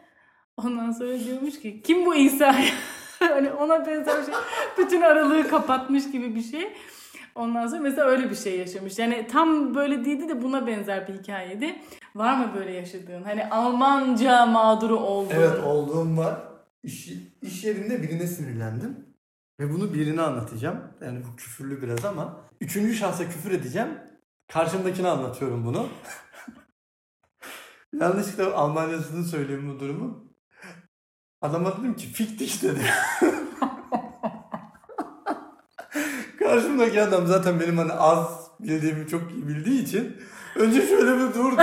Ondan sonra diyormuş ki kim bu İsa? hani ona benzer şey. Bütün aralığı kapatmış gibi bir şey. Ondan sonra mesela öyle bir şey yaşamış. Yani tam böyle değildi de buna benzer bir hikayeydi. Var mı böyle yaşadığın? Hani Almanca mağduru olduğun. Evet olduğum var. iş, iş yerinde birine sinirlendim. Ve bunu birine anlatacağım. Yani bu küfürlü biraz ama. Üçüncü şahsa küfür edeceğim. Karşımdakine anlatıyorum bunu. Yanlışlıkla Almancasını söyleyeyim bu durumu. Adama dedim ki fiktik dedi. Karşımdaki adam zaten benim hani az bildiğimi çok iyi bildiği için önce şöyle bir durdu.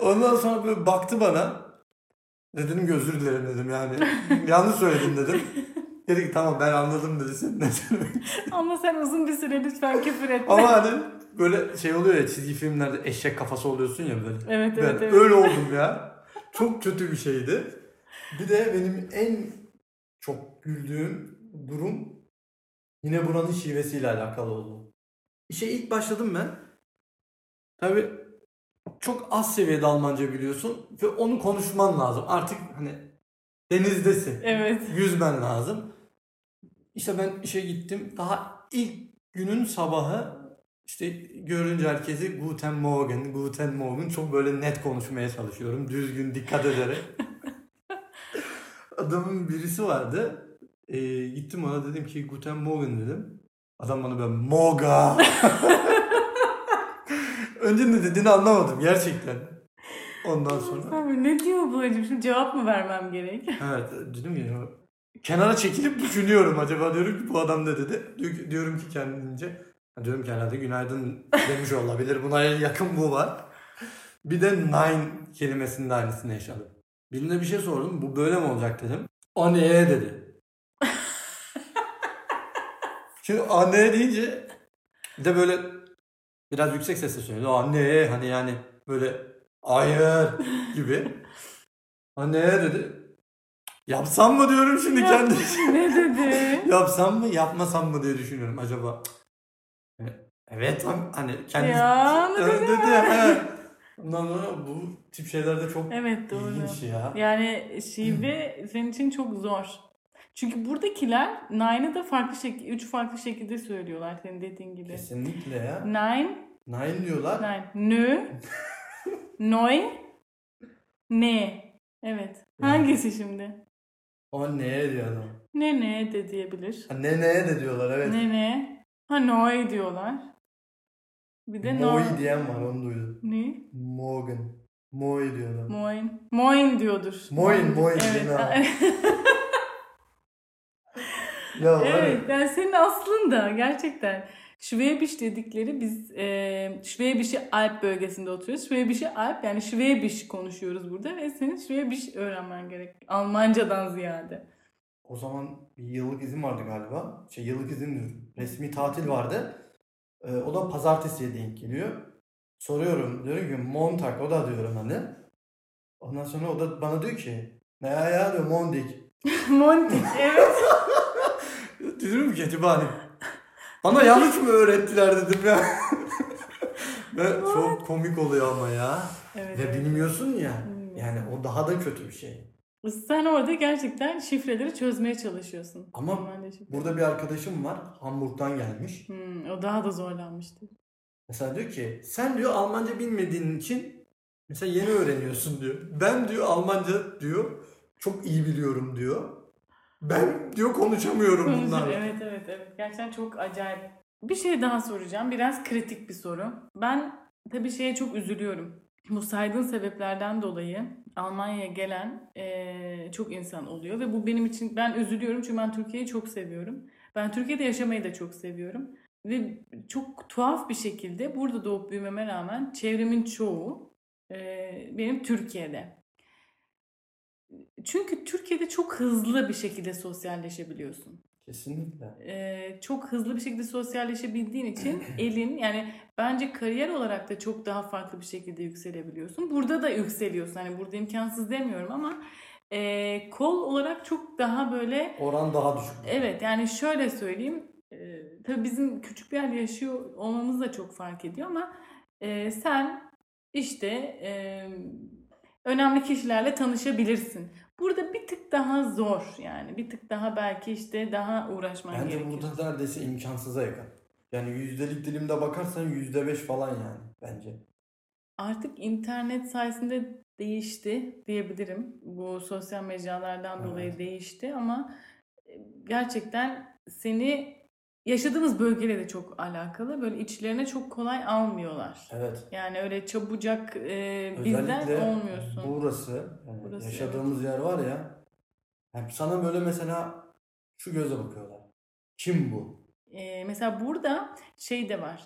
Ondan sonra böyle baktı bana. Dedim ki özür dilerim dedim yani. Yanlış söyledim dedim. Dedi ki tamam ben anladım dedi sen ne Ama sen uzun bir süre lütfen küfür etme. Ama hani böyle şey oluyor ya çizgi filmlerde eşek kafası oluyorsun ya böyle. Evet Ben evet evet. öyle oldum ya. Çok kötü bir şeydi. Bir de benim en çok güldüğüm durum yine buranın şivesiyle alakalı oldu. İşe ilk başladım ben. Tabi çok az seviyede Almanca biliyorsun ve onu konuşman lazım. Artık hani denizdesin. Evet. Yüzmen lazım. İşte ben işe gittim. Daha ilk günün sabahı işte görünce herkesi Guten Morgen, Guten Morgen çok böyle net konuşmaya çalışıyorum. Düzgün dikkat ederek. Adamın birisi vardı. Ee, gittim ona dedim ki Guten Morgen dedim. Adam bana böyle Moga. Önce ne dediğini anlamadım gerçekten. Ondan sonra. Abi ne diyor bu acaba? Şimdi cevap mı vermem gerek? Evet dedim ya kenara çekilip düşünüyorum acaba diyorum ki bu adam ne dedi. Diyor- Diyorum ki kendince diyorum ki herhalde günaydın demiş olabilir. Buna yakın bu var. Bir de nine kelimesinin de aynısını yaşadım. Birine bir şey sordum. Bu böyle mi olacak dedim. O neye dedi. Şimdi anne deyince bir de böyle biraz yüksek sesle söyledi. Anne hani yani böyle hayır gibi. Anne dedi. Yapsam mı diyorum şimdi kendi. ne dedi? Yapsam mı yapmasam mı diye düşünüyorum acaba. E, Evet hani kendi Ya, ne Evet, dedi? dedi. he. Ondan sonra bu tip şeyler de çok Evet doğru. ilginç ya. Yani şive senin için çok zor. Çünkü buradakiler nine'ı da farklı şekilde, üç farklı şekilde söylüyorlar senin dediğin gibi. Kesinlikle ya. Nine, Nine diyorlar. nine, nö, neu, ne. Evet. Hangisi şimdi? O neye diyor adam. Ne ne de diyebilir. Ha, ne neye de diyorlar evet. Ne ne. Ha noi diyorlar. Bir de no. Moi diyen var onu duydum. Ne? Morgan. Moi diyor adam. Moin. Moin diyordur. Moin, moin, Evet. Ya evet. Yani senin aslında gerçekten Schwäbisch dedikleri biz e, Schwäbische Alp bölgesinde oturuyoruz. Schwäbische Alp yani Schwäbisch konuşuyoruz burada ve senin Schwäbisch öğrenmen gerek. Almancadan ziyade. O zaman bir yıllık izin vardı galiba. Şey yıllık izin. Resmi tatil vardı. Ee, o da pazartesiye denk geliyor. Soruyorum. Diyorum ki Montag o da diyorum hani. Ondan sonra o da bana diyor ki ne ya ya diyor Mondik. Montik evet. Diyorum ki hani bana yanlış mı öğrettiler dedim ya. Ve çok komik oluyor ama ya. evet, Ve evet. bilmiyorsun ya. Bilmiyorum. Yani o daha da kötü bir şey. Sen orada gerçekten şifreleri çözmeye çalışıyorsun. Ama. Burada bir arkadaşım var. Hamburg'dan gelmiş. Hmm, o daha da zorlanmıştı. Mesela diyor ki sen diyor Almanca bilmediğin için mesela yeni öğreniyorsun diyor. Ben diyor Almanca diyor çok iyi biliyorum diyor. Ben diyor konuşamıyorum bunlarla. Evet evet evet. Gerçekten çok acayip. Bir şey daha soracağım. Biraz kritik bir soru. Ben tabii şeye çok üzülüyorum. Bu saydığın sebeplerden dolayı Almanya'ya gelen eee, çok insan oluyor ve bu benim için ben üzülüyorum çünkü ben Türkiye'yi çok seviyorum. Ben Türkiye'de yaşamayı da çok seviyorum ve çok tuhaf bir şekilde burada doğup büyümeme rağmen çevremin çoğu eee, benim Türkiye'de. Çünkü Türkiye'de çok hızlı bir şekilde sosyalleşebiliyorsun. Kesinlikle. Ee, çok hızlı bir şekilde sosyalleşebildiğin için elin yani bence kariyer olarak da çok daha farklı bir şekilde yükselebiliyorsun. Burada da yükseliyorsun. Hani burada imkansız demiyorum ama e, kol olarak çok daha böyle Oran daha düşük. evet yani şöyle söyleyeyim e, tabii bizim küçük bir yerde yaşıyor olmamız da çok fark ediyor ama e, sen işte e, önemli kişilerle tanışabilirsin. Burada bir tık daha zor yani bir tık daha belki işte daha uğraşman Bence gerekiyor. burada neredeyse imkansıza yakın. Yani yüzdelik dilimde bakarsan yüzde beş falan yani bence. Artık internet sayesinde değişti diyebilirim. Bu sosyal mecralardan Evet. dolayı değişti ama gerçekten seni yaşadığımız bölgeyle de çok alakalı. Böyle içlerine çok kolay almıyorlar. Evet. Yani öyle çabucak e, bizden Özellikle olmuyorsun. burası, yani Burası, yaşadığımız yer var ya, yani sana böyle mesela şu gözle bakıyorlar. Kim bu? E, mesela burada şey de var.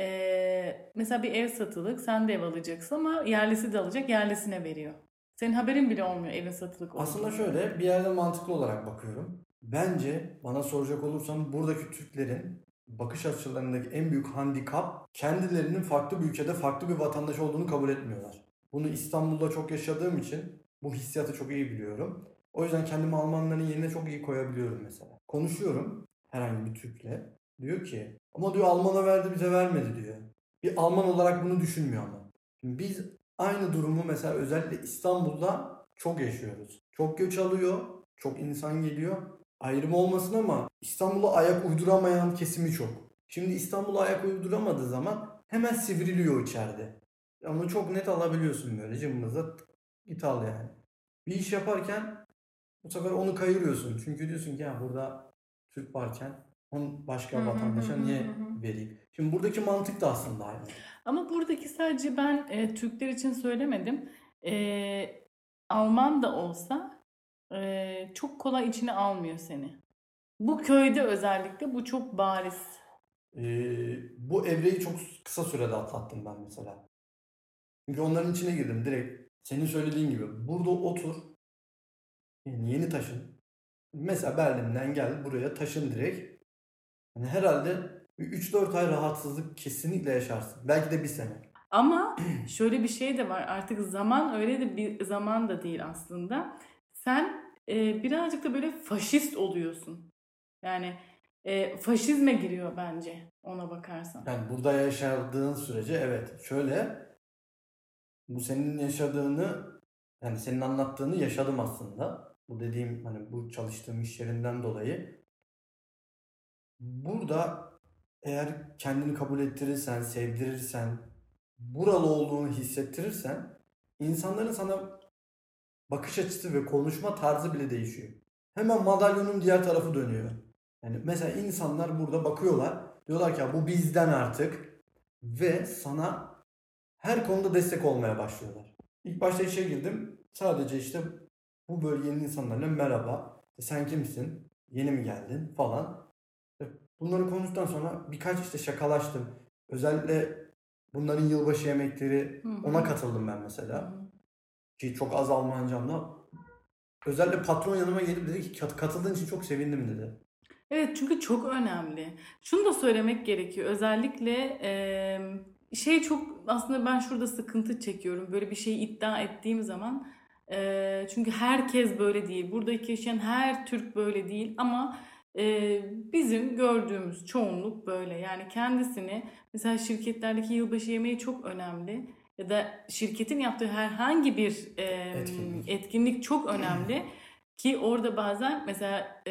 E, mesela bir ev satılık, sen de ev alacaksın ama yerlisi de alacak, yerlisine veriyor. Senin haberin bile olmuyor evin satılık Aslında olduğunu. şöyle bir yerden mantıklı olarak bakıyorum. Bence bana soracak olursam buradaki Türklerin bakış açılarındaki en büyük handikap kendilerinin farklı bir ülkede farklı bir vatandaş olduğunu kabul etmiyorlar. Bunu İstanbul'da çok yaşadığım için bu hissiyatı çok iyi biliyorum. O yüzden kendimi Almanların yerine çok iyi koyabiliyorum mesela. Konuşuyorum herhangi bir Türk'le. Diyor ki ama diyor Alman'a verdi bize vermedi diyor. Bir Alman olarak bunu düşünmüyor ama. Şimdi biz aynı durumu mesela özellikle İstanbul'da çok yaşıyoruz. Çok göç alıyor, çok insan geliyor. Ayrım olmasın ama İstanbul'a ayak uyduramayan kesimi çok. Şimdi İstanbul'a ayak uyduramadığı zaman hemen sivriliyor içeride. Onu çok net alabiliyorsun böyle cımbızla git al yani. Bir iş yaparken bu sefer onu kayırıyorsun. Çünkü diyorsun ki ya burada Türk varken onu başka vatandaşa niye vereyim? Şimdi buradaki mantık da aslında aynı. Ama buradaki sadece ben e, Türkler için söylemedim. E, Alman da olsa e, çok kolay içine almıyor seni. Bu köyde özellikle bu çok bariz. Ee, bu evreyi çok kısa sürede atlattım ben mesela. Çünkü onların içine girdim direkt. Senin söylediğin gibi. Burada otur. Yani yeni taşın. Mesela Berlin'den gel buraya taşın direkt. Yani herhalde bir 3-4 ay rahatsızlık kesinlikle yaşarsın. Belki de bir sene. Ama şöyle bir şey de var. Artık zaman öyle de bir zaman da değil aslında. Sen e, birazcık da böyle faşist oluyorsun. Yani e, faşizme giriyor bence ona bakarsan. Yani burada yaşadığın sürece evet. Şöyle bu senin yaşadığını yani senin anlattığını yaşadım aslında. Bu dediğim hani bu çalıştığım iş yerinden dolayı. Burada eğer kendini kabul ettirirsen, sevdirirsen, buralı olduğunu hissettirirsen insanların sana bakış açısı ve konuşma tarzı bile değişiyor. Hemen madalyonun diğer tarafı dönüyor. Yani mesela insanlar burada bakıyorlar. Diyorlar ki bu bizden artık ve sana her konuda destek olmaya başlıyorlar. İlk başta işe girdim. Sadece işte bu bölgenin insanlarla merhaba. Sen kimsin? Yeni mi geldin? Falan. Bunları konuştuktan sonra birkaç işte şakalaştım. Özellikle bunların yılbaşı yemekleri Hı hı. ona katıldım ben Hı mesela. hı. Ki çok az Almancamla. Özellikle patron yanıma gelip dedi ki "Kat- katıldığın için çok sevindim dedi. Evet çünkü çok önemli. Şunu da söylemek gerekiyor. Özellikle eee, şey çok aslında ben şurada sıkıntı çekiyorum. Böyle bir şeyi iddia ettiğim zaman. Eee, çünkü herkes böyle değil. Buradaki yaşayan her Türk böyle değil ama eee, bizim gördüğümüz çoğunluk böyle. Yani kendisini mesela şirketlerdeki yılbaşı yemeği çok önemli. Ya da şirketin yaptığı herhangi bir eee, Etkinlik. etkinlik çok önemli. Ki orada bazen mesela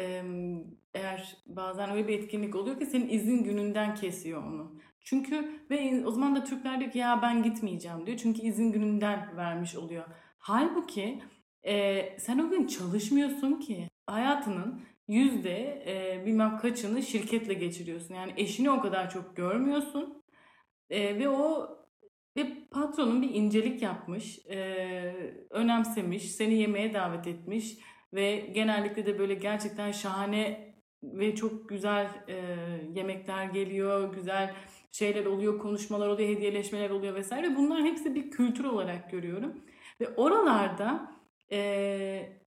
eğer bazen öyle bir etkinlik oluyor ki senin izin gününden kesiyor onu. Çünkü ve o zaman da Türkler diyor ki ya ben gitmeyeceğim diyor. Çünkü izin gününden vermiş oluyor. Halbuki e, sen o gün çalışmıyorsun ki. Hayatının yüzde e, bilmem kaçını şirketle geçiriyorsun. Yani eşini o kadar çok görmüyorsun. E, ve o ve patronun bir incelik yapmış, e, önemsemiş, seni yemeğe davet etmiş ve genellikle de böyle gerçekten şahane ve çok güzel e, yemekler geliyor, güzel şeyler oluyor, konuşmalar oluyor, hediyeleşmeler oluyor vesaire. Ve Bunlar hepsi bir kültür olarak görüyorum. Ve oralarda e,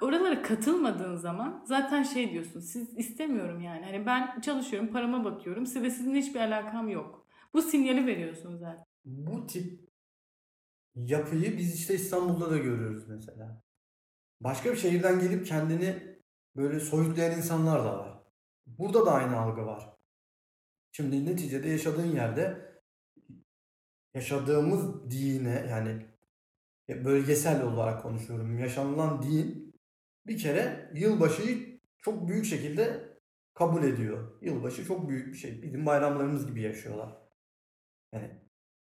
oralara katılmadığın zaman zaten şey diyorsun, siz istemiyorum yani. Hani ben çalışıyorum, parama bakıyorum, size sizin hiçbir alakam yok. Bu sinyali veriyorsun zaten. Bu tip yapıyı biz işte İstanbul'da da görüyoruz mesela. Başka bir şehirden gelip kendini böyle soyutlayan insanlar da var. Burada da aynı algı var. Şimdi neticede yaşadığın yerde yaşadığımız dine yani bölgesel olarak konuşuyorum. Yaşanılan din bir kere yılbaşıyı çok büyük şekilde kabul ediyor. Yılbaşı çok büyük bir şey. Bizim bayramlarımız gibi yaşıyorlar. Yani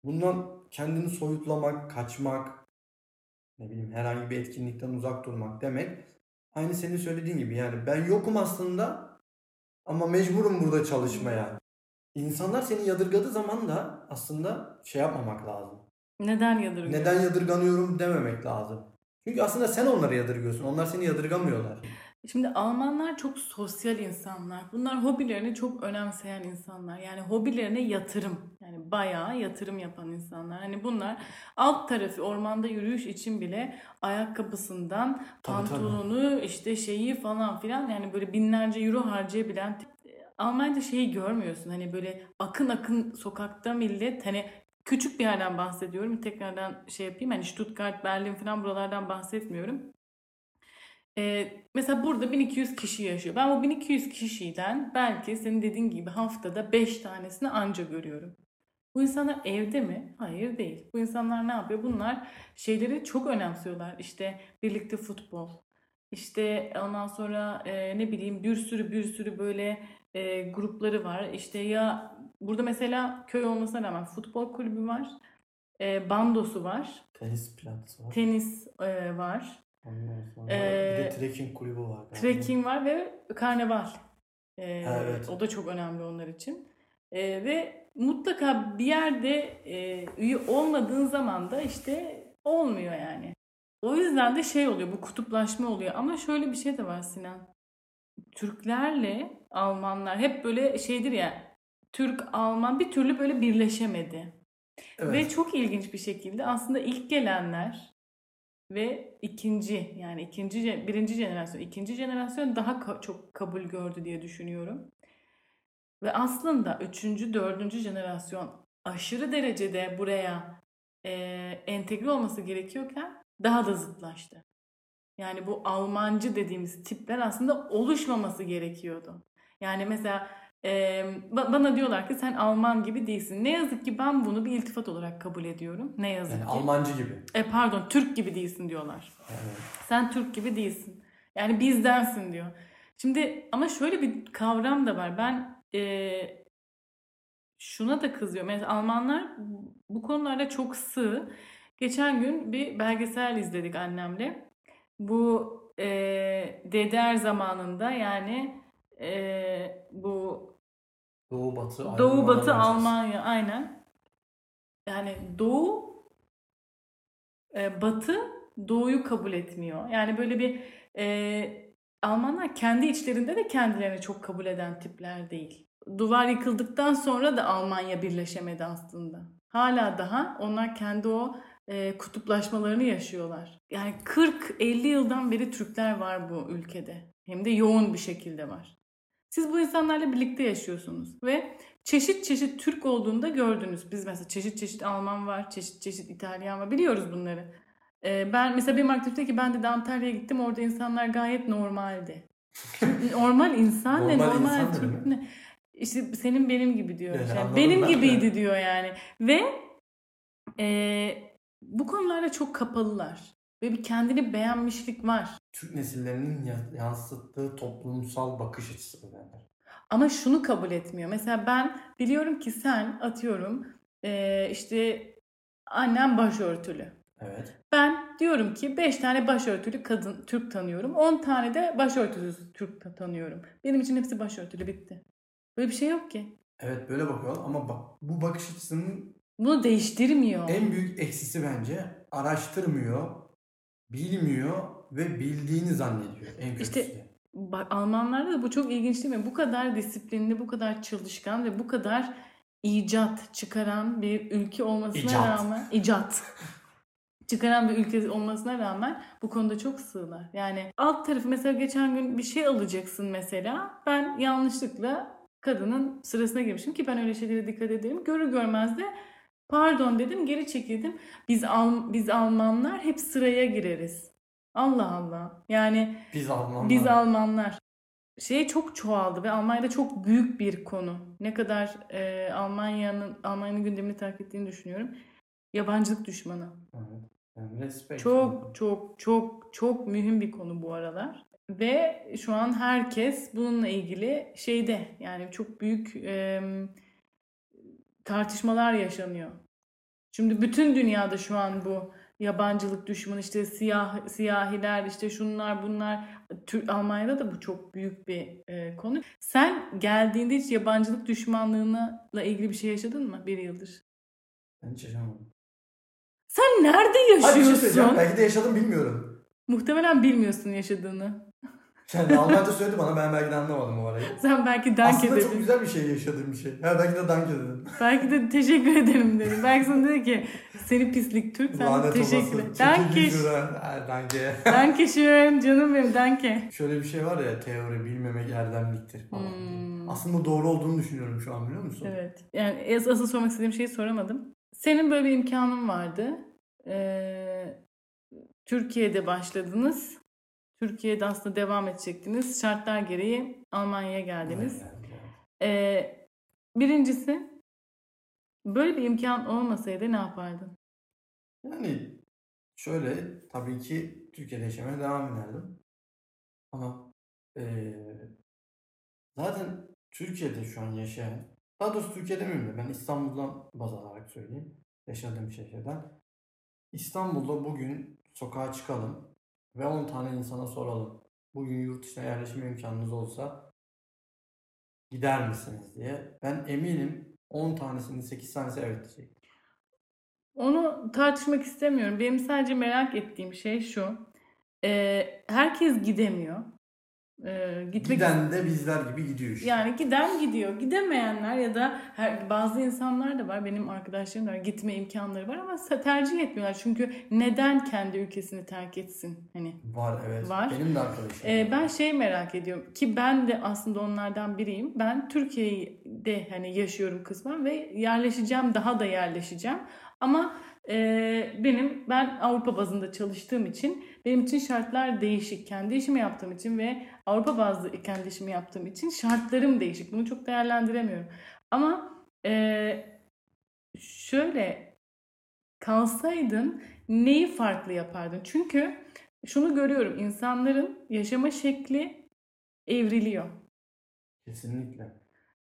bundan kendini soyutlamak, kaçmak, ne bileyim herhangi bir etkinlikten uzak durmak demek. Aynı senin söylediğin gibi yani ben yokum aslında ama mecburum burada çalışmaya. İnsanlar seni yadırgadığı zaman da aslında şey yapmamak lazım. Neden yadırgıyor? Neden yadırganıyorum dememek lazım. Çünkü aslında sen onları yadırgıyorsun. Onlar seni yadırgamıyorlar. Şimdi Almanlar çok sosyal insanlar. Bunlar hobilerini çok önemseyen insanlar. Yani hobilerine yatırım. Yani bayağı yatırım yapan insanlar. Hani bunlar alt tarafı ormanda yürüyüş için bile ayakkabısından Tabii, pantolonu işte şeyi falan filan yani böyle binlerce euro harcayabilen tip. Almanya'da şeyi görmüyorsun. Hani böyle akın akın sokakta millet hani küçük bir yerden bahsediyorum. Tekrardan şey yapayım. Hani Stuttgart, Berlin falan buralardan bahsetmiyorum. Ee, mesela burada 1200 kişi yaşıyor. Ben bu 1200 kişiden belki senin dediğin gibi haftada 5 tanesini anca görüyorum. Bu insanlar evde mi? Hayır değil. Bu insanlar ne yapıyor? Bunlar şeyleri çok önemsiyorlar. İşte birlikte futbol. İşte ondan sonra e, ne bileyim bir sürü bir sürü böyle e, grupları var. İşte ya burada mesela köy olmasına rağmen futbol kulübü var. E, bandosu var. Tenis plantası var. Tenis e, var. Ondan sonra Ee, bir de trekking kulübü var. galiba. Trekking var ve karnaval. Ee, Evet. O da çok önemli onlar için. Ee, ve mutlaka bir yerde e, üye olmadığın zaman da işte olmuyor yani. O yüzden de şey oluyor bu kutuplaşma oluyor. Ama şöyle bir şey de var Sinan. Türklerle Almanlar hep böyle şeydir ya Türk Alman bir türlü böyle birleşemedi. Evet. Ve çok ilginç bir şekilde aslında ilk gelenler ve ikinci yani ikinci birinci jenerasyon ikinci jenerasyon daha ka- çok kabul gördü diye düşünüyorum. Ve aslında üçüncü dördüncü jenerasyon aşırı derecede buraya e, entegre olması gerekiyorken daha da zıtlaştı. Yani bu Almancı dediğimiz tipler aslında oluşmaması gerekiyordu. Yani mesela e, ba- bana diyorlar ki sen Alman gibi değilsin. Ne yazık ki ben bunu bir iltifat olarak kabul ediyorum. Ne yazık Yani ki. Almancı gibi. E pardon Türk gibi değilsin diyorlar. Evet. Sen Türk gibi değilsin. Yani bizdensin diyor. Şimdi ama şöyle bir kavram da var. Ben e, şuna da kızıyorum. Mesela Almanlar bu konularda çok sığ. Geçen gün bir belgesel izledik annemle. Bu e, DDR zamanında yani e, bu Doğu Batı. Doğu ayrımına Batı. Almanya aynen. Yani Doğu e, Batı Doğu'yu kabul etmiyor. Yani böyle bir e, Almanlar kendi içlerinde de kendilerini çok kabul eden tipler değil. Duvar yıkıldıktan sonra da Almanya birleşemedi aslında. Hala daha onlar kendi o e, kutuplaşmalarını yaşıyorlar. Yani 40-50 yıldan beri Türkler var bu ülkede. Hem de yoğun bir şekilde var. Siz bu insanlarla birlikte yaşıyorsunuz ve çeşit çeşit Türk olduğunu da gördünüz. Biz mesela çeşit çeşit Alman var, çeşit çeşit İtalyan var. Biliyoruz bunları. Ee, ben mesela benim aktivite ki ben de Antalya'ya gittim. Orada insanlar gayet normaldi. normal insan ne Normal normal insan Türk ne? İşte senin benim gibi diyor. Yani Yani benim gibiydi diyor yani. Ve e, bu konularda çok kapalılar. Ve bir kendini beğenmişlik var. Türk nesillerinin ya- yansıttığı toplumsal bakış açısı bu. Ama şunu kabul etmiyor. Mesela ben biliyorum ki sen atıyorum işte annem başörtülü. Evet. Ben diyorum ki 5 tane başörtülü kadın Türk tanıyorum. 10 tane de başörtüsüz Türk ta- tanıyorum. Benim için hepsi başörtülü bitti. Böyle bir şey yok ki. Evet böyle bakıyorlar ama bak bu bakış açısının Bunu değiştirmiyor. en büyük eksisi bence araştırmıyor, bilmiyor ve bildiğini zannediyor en kötüsü. İşte Bak Almanlarda da bu çok ilginç değil mi? Bu kadar disiplinli, bu kadar çalışkan ve bu kadar icat çıkaran bir ülke olmasına İcat. rağmen icat çıkaran bir ülke olmasına rağmen bu konuda çok sığlar. Yani alt tarafı mesela geçen gün bir şey alacaksın mesela. Ben yanlışlıkla kadının sırasına girmişim ki ben öyle şeylere dikkat ederim. Görür görmez de pardon dedim geri çekildim. Biz Al biz Almanlar hep sıraya gireriz. Allah Allah. Yani Biz Almanlar. biz Almanlar şey çok çoğaldı ve Almanya'da çok büyük bir konu. Ne kadar e, Almanya'nın Almanya'nın gündemini takip ettiğini düşünüyorum. Yabancılık düşmanı. Evet. Yani respect. Çok çok çok çok mühim bir konu bu aralar. Ve şu an herkes bununla ilgili şeyde yani çok büyük e, tartışmalar yaşanıyor. Şimdi bütün dünyada şu an bu yabancılık düşmanı işte siyah siyahiler işte şunlar bunlar Türk Almanya'da da bu çok büyük bir e, konu. Sen geldiğinde hiç yabancılık düşmanlığına ilgili bir şey yaşadın mı bir yıldır? Ben hiç yaşamadım. Sen nerede şey yaşıyorsun? söyleyeceğim. Belki de yaşadım bilmiyorum. Muhtemelen bilmiyorsun yaşadığını. Yani Almanca söyledi bana ben belki de anlamadım o arayı. Sen belki dank Aslında çok ededin. güzel bir şey yaşadığım bir şey. Ha, belki de dank dedim. Belki de teşekkür ederim dedim. Belki sana dedi ki seni pislik Türk sen Lanet teşekkür ederim. Danke. Çekil şuradan. Ha, Danke. Danke schön canım benim danke. Şöyle bir şey var ya teori bilmemek erdemliktir falan. Hmm. Aslında doğru olduğunu düşünüyorum şu an biliyor musun? Evet. Yani as- asıl sormak istediğim şeyi soramadım. Senin böyle bir imkanın vardı. Ee, Türkiye'de başladınız. Türkiye'de aslında devam edecektiniz. Şartlar gereği Almanya'ya geldiniz. Aynen, aynen. Ee, birincisi böyle bir imkan olmasaydı ne yapardın? Yani şöyle tabii ki Türkiye'de yaşamaya devam ederdim. Ama eee, zaten Türkiye'de şu an yaşayan, daha doğrusu Türkiye'de miyim de ben İstanbul'dan baz alarak söyleyeyim. Yaşadığım şehirden. İstanbul'da bugün sokağa çıkalım ve 10 tane insana soralım. Bugün yurt dışına yerleşme imkanınız olsa gider misiniz diye. Ben eminim 10 tanesinin 8 tanesi evet diyecek. Onu tartışmak istemiyorum. Benim sadece merak ettiğim şey şu. Ee, herkes gidemiyor. Ee, gitmek Giden de bizler gibi gidiyor işte. Yani giden gidiyor. Gidemeyenler ya da her, bazı insanlar da var. Benim arkadaşlarım da var. Gitme imkanları var ama tercih etmiyorlar. Çünkü neden kendi ülkesini terk etsin? Hani Var evet. Var. Benim de arkadaşım. Ee, ben şey merak ediyorum ki ben de aslında onlardan biriyim. Ben Türkiye'de hani yaşıyorum kısmen ve yerleşeceğim, daha da yerleşeceğim. Ama e, benim ben Avrupa bazında çalıştığım için benim için şartlar değişik. Kendi işimi yaptığım için ve Avrupa bazlı kendi işimi yaptığım için şartlarım değişik. Bunu çok değerlendiremiyorum. Ama e, şöyle kalsaydın neyi farklı yapardın? Çünkü şunu görüyorum. insanların yaşama şekli evriliyor. Kesinlikle.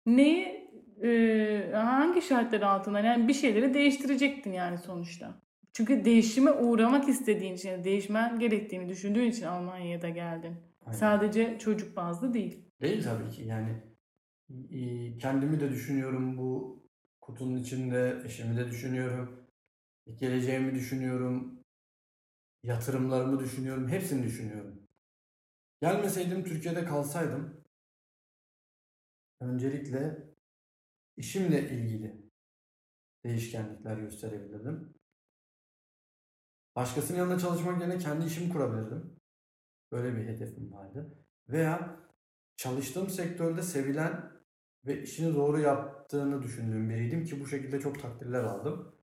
Neyi e, hangi şartlar altında yani bir şeyleri değiştirecektin yani sonuçta. Çünkü değişime uğramak istediğin için, değişmen gerektiğini düşündüğün için Almanya'ya da geldin. Aynen. Sadece çocuk bazlı değil. Değil tabii ki yani kendimi de düşünüyorum bu kutunun içinde eşimi de düşünüyorum geleceğimi düşünüyorum yatırımlarımı düşünüyorum hepsini düşünüyorum gelmeseydim Türkiye'de kalsaydım öncelikle işimle ilgili değişkenlikler gösterebilirdim başkasının yanında çalışmak yerine kendi işimi kurabilirdim böyle bir hedefim vardı veya çalıştığım sektörde sevilen ve işini doğru yaptığını düşündüğüm biriydim ki bu şekilde çok takdirler aldım.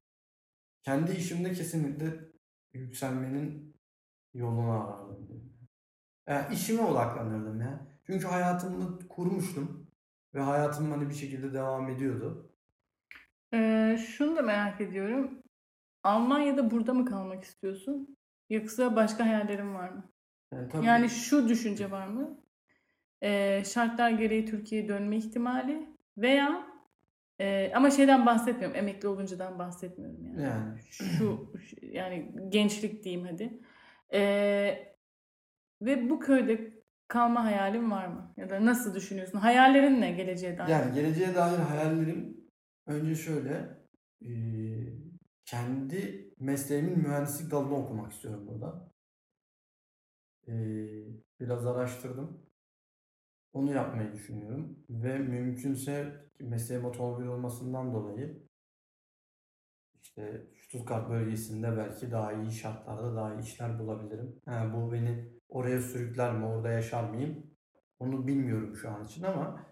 Kendi işimde kesinlikle yükselmenin yolunu arardım. Yani işime odaklanırdım ya. Çünkü hayatımı kurmuştum ve hayatım hani bir şekilde devam ediyordu. Ee, şunu da merak ediyorum. Almanya'da burada mı kalmak istiyorsun? Yoksa başka hayallerin var mı? Yani tabii Yani şu düşünce var mı? Ee, şartlar gereği Türkiye'ye dönme ihtimali veya e, ama şeyden bahsetmiyorum. Emekli oluncadan bahsetmiyorum yani. yani Şu şu- yani gençlik diyeyim hadi. Ee, ve bu köyde kalma hayalin var mı? Ya da nasıl düşünüyorsun? Hayallerin ne geleceğe dair? Yani geleceğe dair hayallerim önce şöyle kendi mesleğimin mühendislik dalını okumak istiyorum burada. Biraz araştırdım. Onu yapmayı düşünüyorum ve mümkünse mesleğim otomobil olmasından dolayı işte Stuttgart bölgesinde belki daha iyi şartlarda daha iyi işler bulabilirim. Ha, bu beni oraya sürükler mi, orada yaşar mıyım? Onu bilmiyorum şu an için ama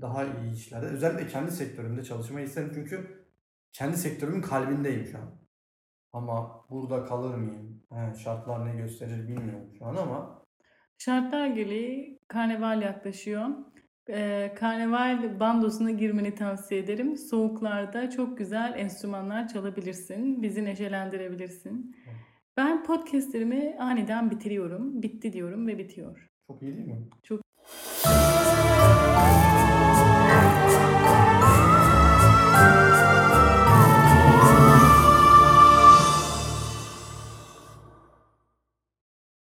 daha iyi işlerde özellikle kendi sektörümde çalışmayı isterim çünkü kendi sektörümün kalbindeyim şu an. Ama burada kalır mıyım? He, şartlar ne gösterir bilmiyorum şu an ama Şartlar gereği karneval yaklaşıyor. Ee, karneval bandosuna girmeni tavsiye ederim. Soğuklarda çok güzel enstrümanlar çalabilirsin. Bizi neşelendirebilirsin. Ben podcastlerimi aniden bitiriyorum. Bitti diyorum ve bitiyor. çok iyi değil mi? Çok